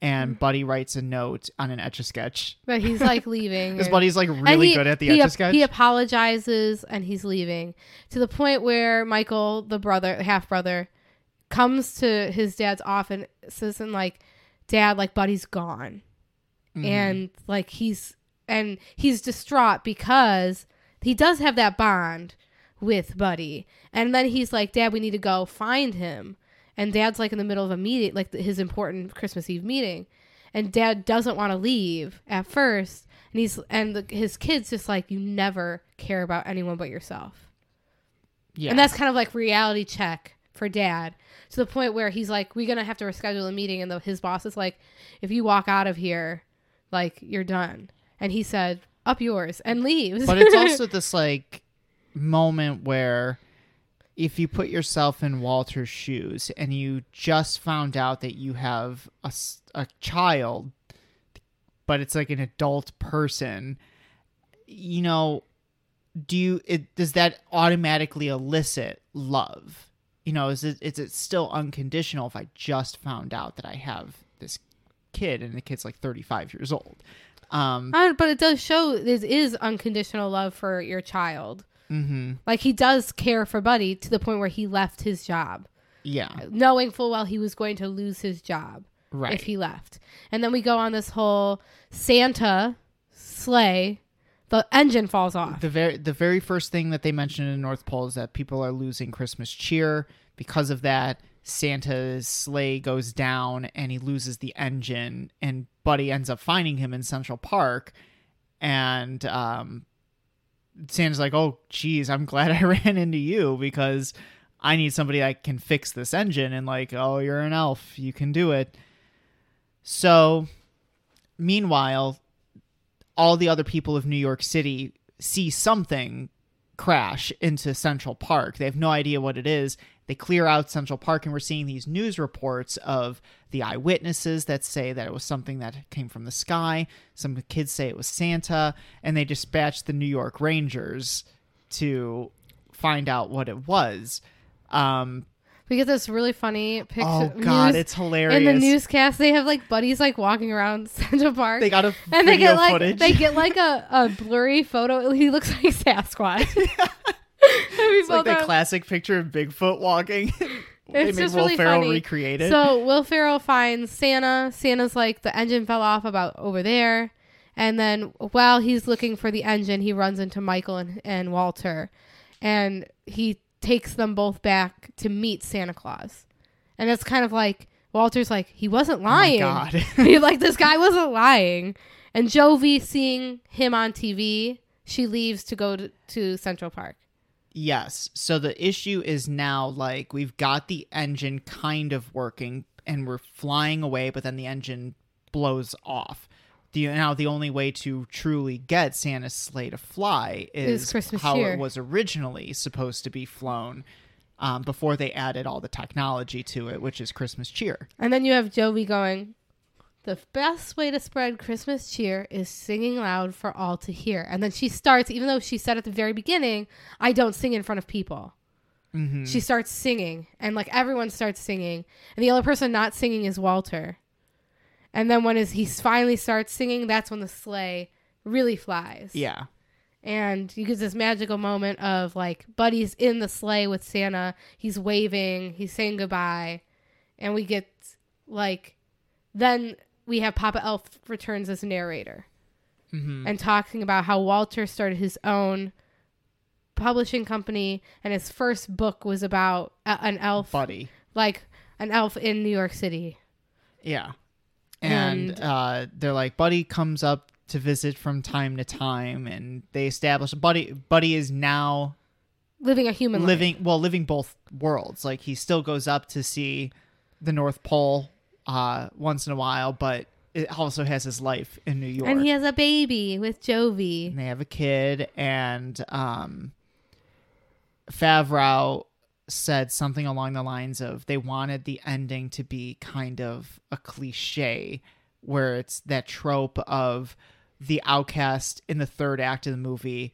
and buddy writes a note on an etch a sketch But he's like leaving. his and- buddy's like really he- good at the etch a sketch He apologizes and he's leaving to the point where Michael, the brother, half brother, comes to his dad's office and like, "Dad, like Buddy's gone," Mhm. and like he's and he's distraught because he does have that bond with Buddy, and then he's like, "Dad, we need to go find him," and Dad's like in the middle of a meeting, like his important Christmas Eve meeting, and Dad doesn't want to leave at first, and he's and the, his kids just like, "You never care about anyone but yourself," yeah. And that's kind of like reality check for Dad. To the point where he's like, "We're gonna have to reschedule a meeting," and the, his boss is like, "If you walk out of here, like you're done," and he said, "Up yours," and leaves. but it's also this like moment where if you put yourself in walter's shoes and you just found out that you have a, a child but it's like an adult person you know do you it does that automatically elicit love you know is it is it still unconditional if i just found out that i have this kid and the kid's like 35 years old um Uh, but it does show this is unconditional love for your child. Mhm, Like he does care for Buddy to the point where he left his job, yeah knowing full well he was going to lose his job right if he left. And then we go on this whole Santa sleigh. The engine falls off. the very the very first thing that they mentioned in North Pole is that people are losing Christmas cheer because of that. Santa's sleigh goes down and he loses the engine, and Buddy ends up finding him in Central Park, and um, Santa's like, "Oh, geez, I'm glad I ran into you because I need somebody that can fix this engine." And like, "Oh, you're an elf, you can do it." So, meanwhile, all the other people of New York City see something crash into Central Park. They have no idea what it is. They clear out Central Park, and we're seeing these news reports of the eyewitnesses that say that it was something that came from the sky. Some kids say it was Santa, and they dispatch the New York Rangers to find out what it was. Um, We get this really funny picture. oh God, news- it's hilarious. in the newscast. They have like buddies like walking around Central Park. they got a and they video get like footage. they get like a, a blurry photo. He looks like Sasquatch. It's like the classic picture of Bigfoot walking. they It's make just Will really Ferrell funny. recreate it. So Will Ferrell finds Santa. Santa's like the engine fell off about over there, and then while he's looking for the engine, he runs into Michael and, and Walter, and he takes them both back to meet Santa Claus, and it's kind of like Walter's like he wasn't oh lying. God. He's like this guy wasn't lying, and Jovie seeing him on TV, she leaves to go to, to Central Park. Yes. So the issue is now like we've got the engine kind of working and we're flying away, but then the engine blows off. The, now the only way to truly get Santa's sleigh to fly is how cheer. it was originally supposed to be flown um, before they added all the technology to it, which is Christmas cheer. And then you have Jovie going, The best way to spread Christmas cheer is singing loud for all to hear. And then she starts, even though she said at the very beginning, I don't sing in front of people. Mm-hmm. She starts singing, and like everyone starts singing. And the only person not singing is Walter. And then when is he finally starts singing, that's when the sleigh really flies. Yeah. And you get this magical moment of like Buddy's in the sleigh with Santa. He's waving, he's saying goodbye. And we get like then we have Papa Elf returns as narrator Mm-hmm. and talking about how Walter started his own publishing company and his first book was about a, an elf Buddy. like an elf in New York City. Yeah. And, And- uh, they're like, Buddy comes up to visit from time to time, and they establish Buddy. Buddy is now Living a human life. living well, living both worlds. Like he still goes up to see the North Pole uh, once in a while, but it also has his life in New York. And he has a baby with Jovie. and they have a kid and um Favreau said something along the lines of they wanted the ending to be kind of a cliche where it's that trope of the outcast in the third act of the movie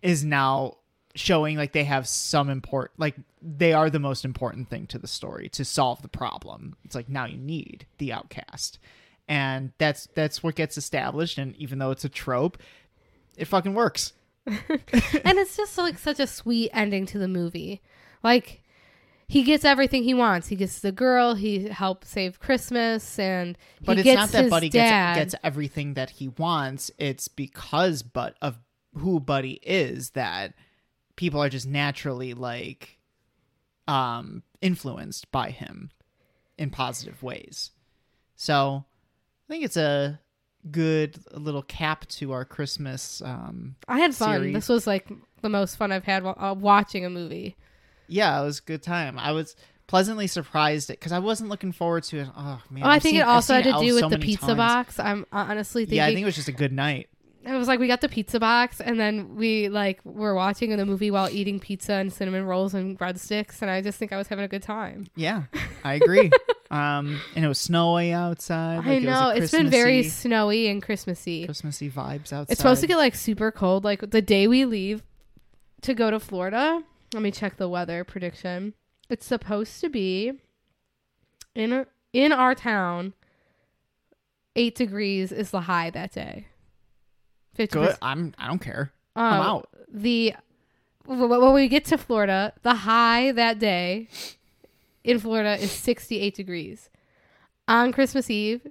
is now showing like they have some import like they are the most important thing to the story to solve the problem. It's like now you need the outcast. And that's that's what gets established. And even though it's a trope it fucking works. And it's just like such a sweet ending to the movie. Like he gets everything he wants. He gets the girl. He helps save Christmas, and he but it's gets not that buddy gets, gets everything that he wants. It's because but of who buddy is that people are just naturally like um influenced by him in positive ways so i think it's a good little cap to our christmas um I had fun. series. This was like the most fun I've had wa- uh, watching a movie. yeah it was a good time i was pleasantly surprised because i wasn't looking forward to it oh man Oh, I I've think seen- it also had to do with so the pizza times. box. I'm honestly thinking yeah i think it was just a good night it was like we got the pizza box, and then we like were watching the movie while eating pizza and cinnamon rolls and breadsticks, and I just think I was having a good time. Yeah, I agree. um, and it was snowy outside. I like, it was a know it's been very snowy and Christmassy. Christmassy vibes outside. It's supposed to get like super cold. Like the day we leave to go to Florida. Let me check the weather prediction. It's supposed to be in in our town. Eight degrees is the high that day. Fifty good. I'm. I don't care. Um, I'm out. The w- w- when we get to Florida, the high that day in Florida is sixty-eight degrees. On Christmas Eve,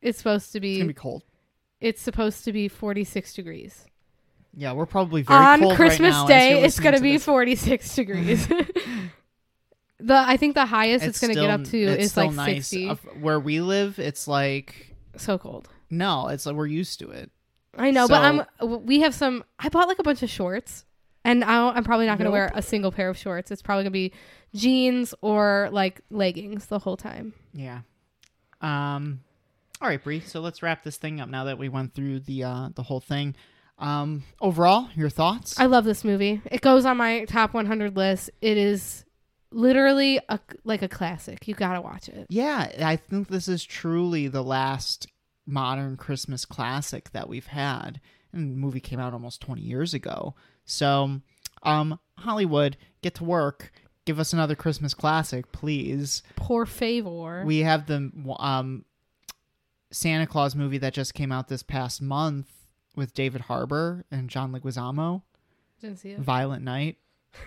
it's supposed to It's be, gonna be cold. it's supposed to be forty-six degrees. Yeah, we're probably very On cold Christmas right now Day, it's gonna to be this. forty-six degrees. the I think the highest it's, gonna get up to is like nice. sixty. Of- Where we live, it's like so cold. no, it's like we're used to it. I know, but I'm. We have some. I bought like a bunch of shorts, and I I'm probably not going to Nope. wear a single pair of shorts. It's probably going to be jeans or like leggings the whole time. Yeah. Um. All right, Brie. So let's wrap this thing up now that we went through the uh the whole thing. Um. Overall, your thoughts? I love this movie. It goes on my top 100 list. It is literally a like a classic. You got to watch it. Yeah, I think this is truly the last modern Christmas classic that we've had. And the movie came out almost 20 years ago. So, um, Hollywood, get to work. Give us another Christmas classic, please. Por favor. We have the um, Santa Claus movie that just came out this past month with David Harbour and John Leguizamo, Didn't see it. Violent Night.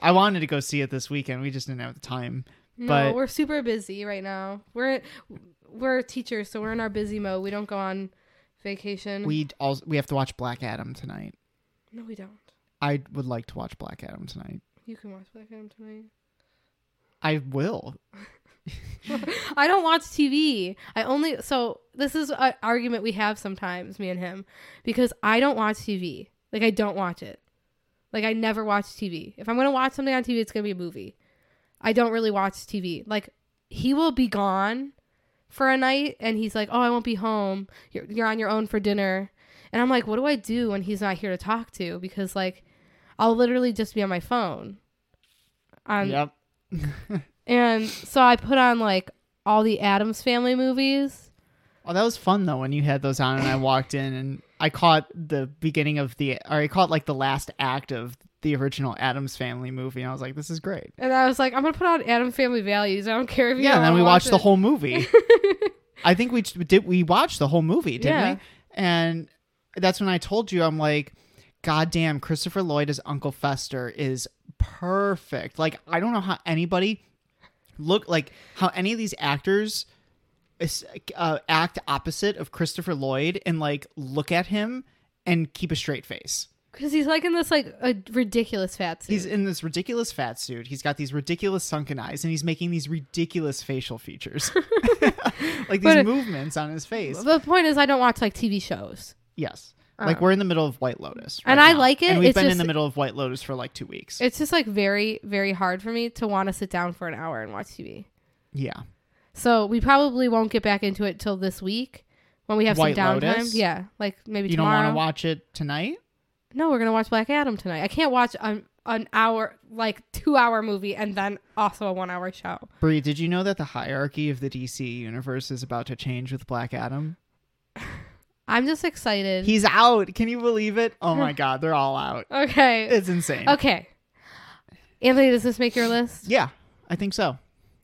I wanted to go see it this weekend. We just didn't have the time. No, but- we're super busy right now. We're we're teachers, so we're in our busy mode. We don't go on vacation. We also we have to watch Black Adam tonight. no, we don't. I would like to watch Black Adam tonight. You can watch Black Adam tonight. I will. I don't watch TV. I only so this is an argument we have sometimes, me and him, because I don't watch TV. Like I don't watch it. Like I never watch TV. If I'm gonna watch something on TV, it's gonna be a movie. I don't really watch TV. Like he will be gone for a night, and he's like, "Oh, I won't be home. You're you're on your own for dinner." And I'm like, "What do I do when he's not here to talk to?" Because like, I'll literally just be on my phone. On yep. and so I put on like all the Addams family movies. Oh, that was fun though when you had those on and I walked in and I caught the beginning of the or I caught like the last act of the original Addams Family movie and I was like, this is great. And I was like, I'm gonna put on Adam Family Values. I don't care if you Yeah, and then we watch watched the whole movie. I think we did. We watched the whole movie, didn't Yeah. we? And that's when I told you, I'm like, God damn, Christopher Lloyd as Uncle Fester is perfect. Like, I don't know how anybody look like how any of these actors is, uh, act opposite of Christopher Lloyd and like look at him and keep a straight face. Because he's like in this like a ridiculous fat suit. He's in this ridiculous fat suit. He's got these ridiculous sunken eyes, and he's making these ridiculous facial features, like these But movements on his face. the point is, I don't watch like TV shows. Yes, like Uh. we're in the middle of White Lotus, And I now. like it. And we've It's been in the middle of White Lotus for like two weeks. It's just like very, very hard for me to want to sit down for an hour and watch TV. yeah, So we probably won't get back into it till this week when we have White some downtime. Lotus? Yeah, like maybe tomorrow. you don't want to watch it tonight. No, we're gonna watch Black Adam tonight. I can't watch an an hour, like two hour movie and then also a one hour show. Brie, did you know that the hierarchy of the DC universe is about to change with Black Adam? I'm just excited. He's out. Can you believe it? Oh my god, they're all out. okay. It's insane. Okay. Anthony, does this make your list? Yeah, I think so.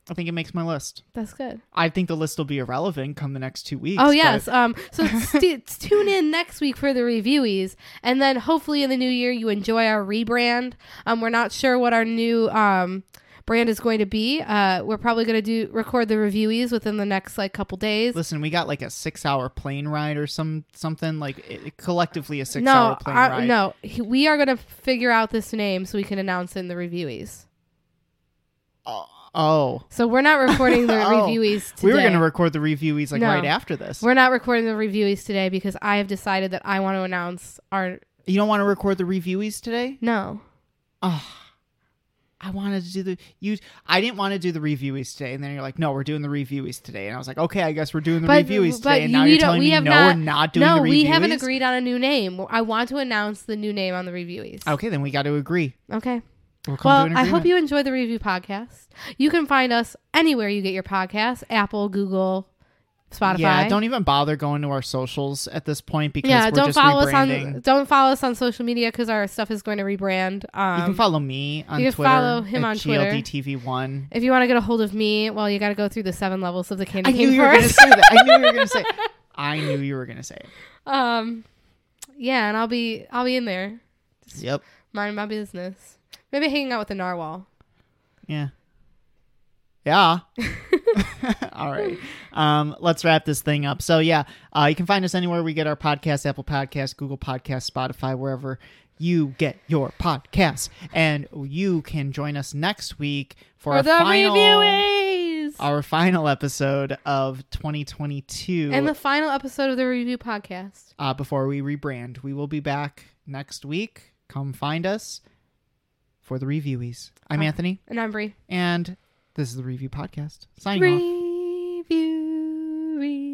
I think it makes my list. That's good. I think the list will be irrelevant come the next two weeks. Oh but- yes. Um. So st- tune in next week for the reviewees, and then hopefully in the new year you enjoy our rebrand. Um. We're not sure what our new um brand is going to be. Uh. We're probably going to do record the reviewees within the next like couple days. Listen, we got like a six-hour plane ride or some something like it, collectively a no. six-hour plane ride. no. We are going to figure out this name so we can announce in the reviewees. Oh, Oh. So we're not recording the Oh. reviewees today. we were gonna record the reviewees like No. right after this. We're not recording the reviewees today because I have decided that I want to announce our you don't want to record the reviewees today? no. Oh, I wanted to do the you. I didn't want to do the reviewees today, and then you're like, "No, we're doing the reviewewees today," and I was like, "Okay, I guess we're doing the But- reviewees but today." And now you're telling me, have "No, not- we're not doing no, the reviewees." we haven't agreed on a new name. I want to announce the new name on the reviewees. Okay, then we got to agree. Okay. We'll Well, I hope you enjoy the review podcast. You can find us anywhere you get your podcasts: Apple, Google, Spotify. Yeah, don't even bother going to our socials at this point because yeah, we're don't just follow us on don't follow us on social media because our stuff is going to rebrand. Um, you can follow me on you can Twitter. follow him on Twitter. GLDTV1. if you want to get a hold of me, well, you got to go through the seven levels of the candy I knew cane you were going to first. say that. I knew you were going to say. I knew you were going to say it. um, yeah, and I'll be I'll be in there, Yep. Mind my business. Maybe hanging out with the narwhal. Yeah. Yeah. All right. Um, let's wrap this thing up. So yeah, uh, you can find us anywhere we get our podcast: Apple Podcasts, Google Podcasts, Spotify, wherever you get your podcasts. And you can join us next week for, For our the final our final episode of 2022. And the final episode of the review podcast. uh, before we rebrand, we will be back next week. Come find us for the reviewees. I'm oh, Anthony. And I'm Brie. And this is the Review Podcast. Signing off. Review.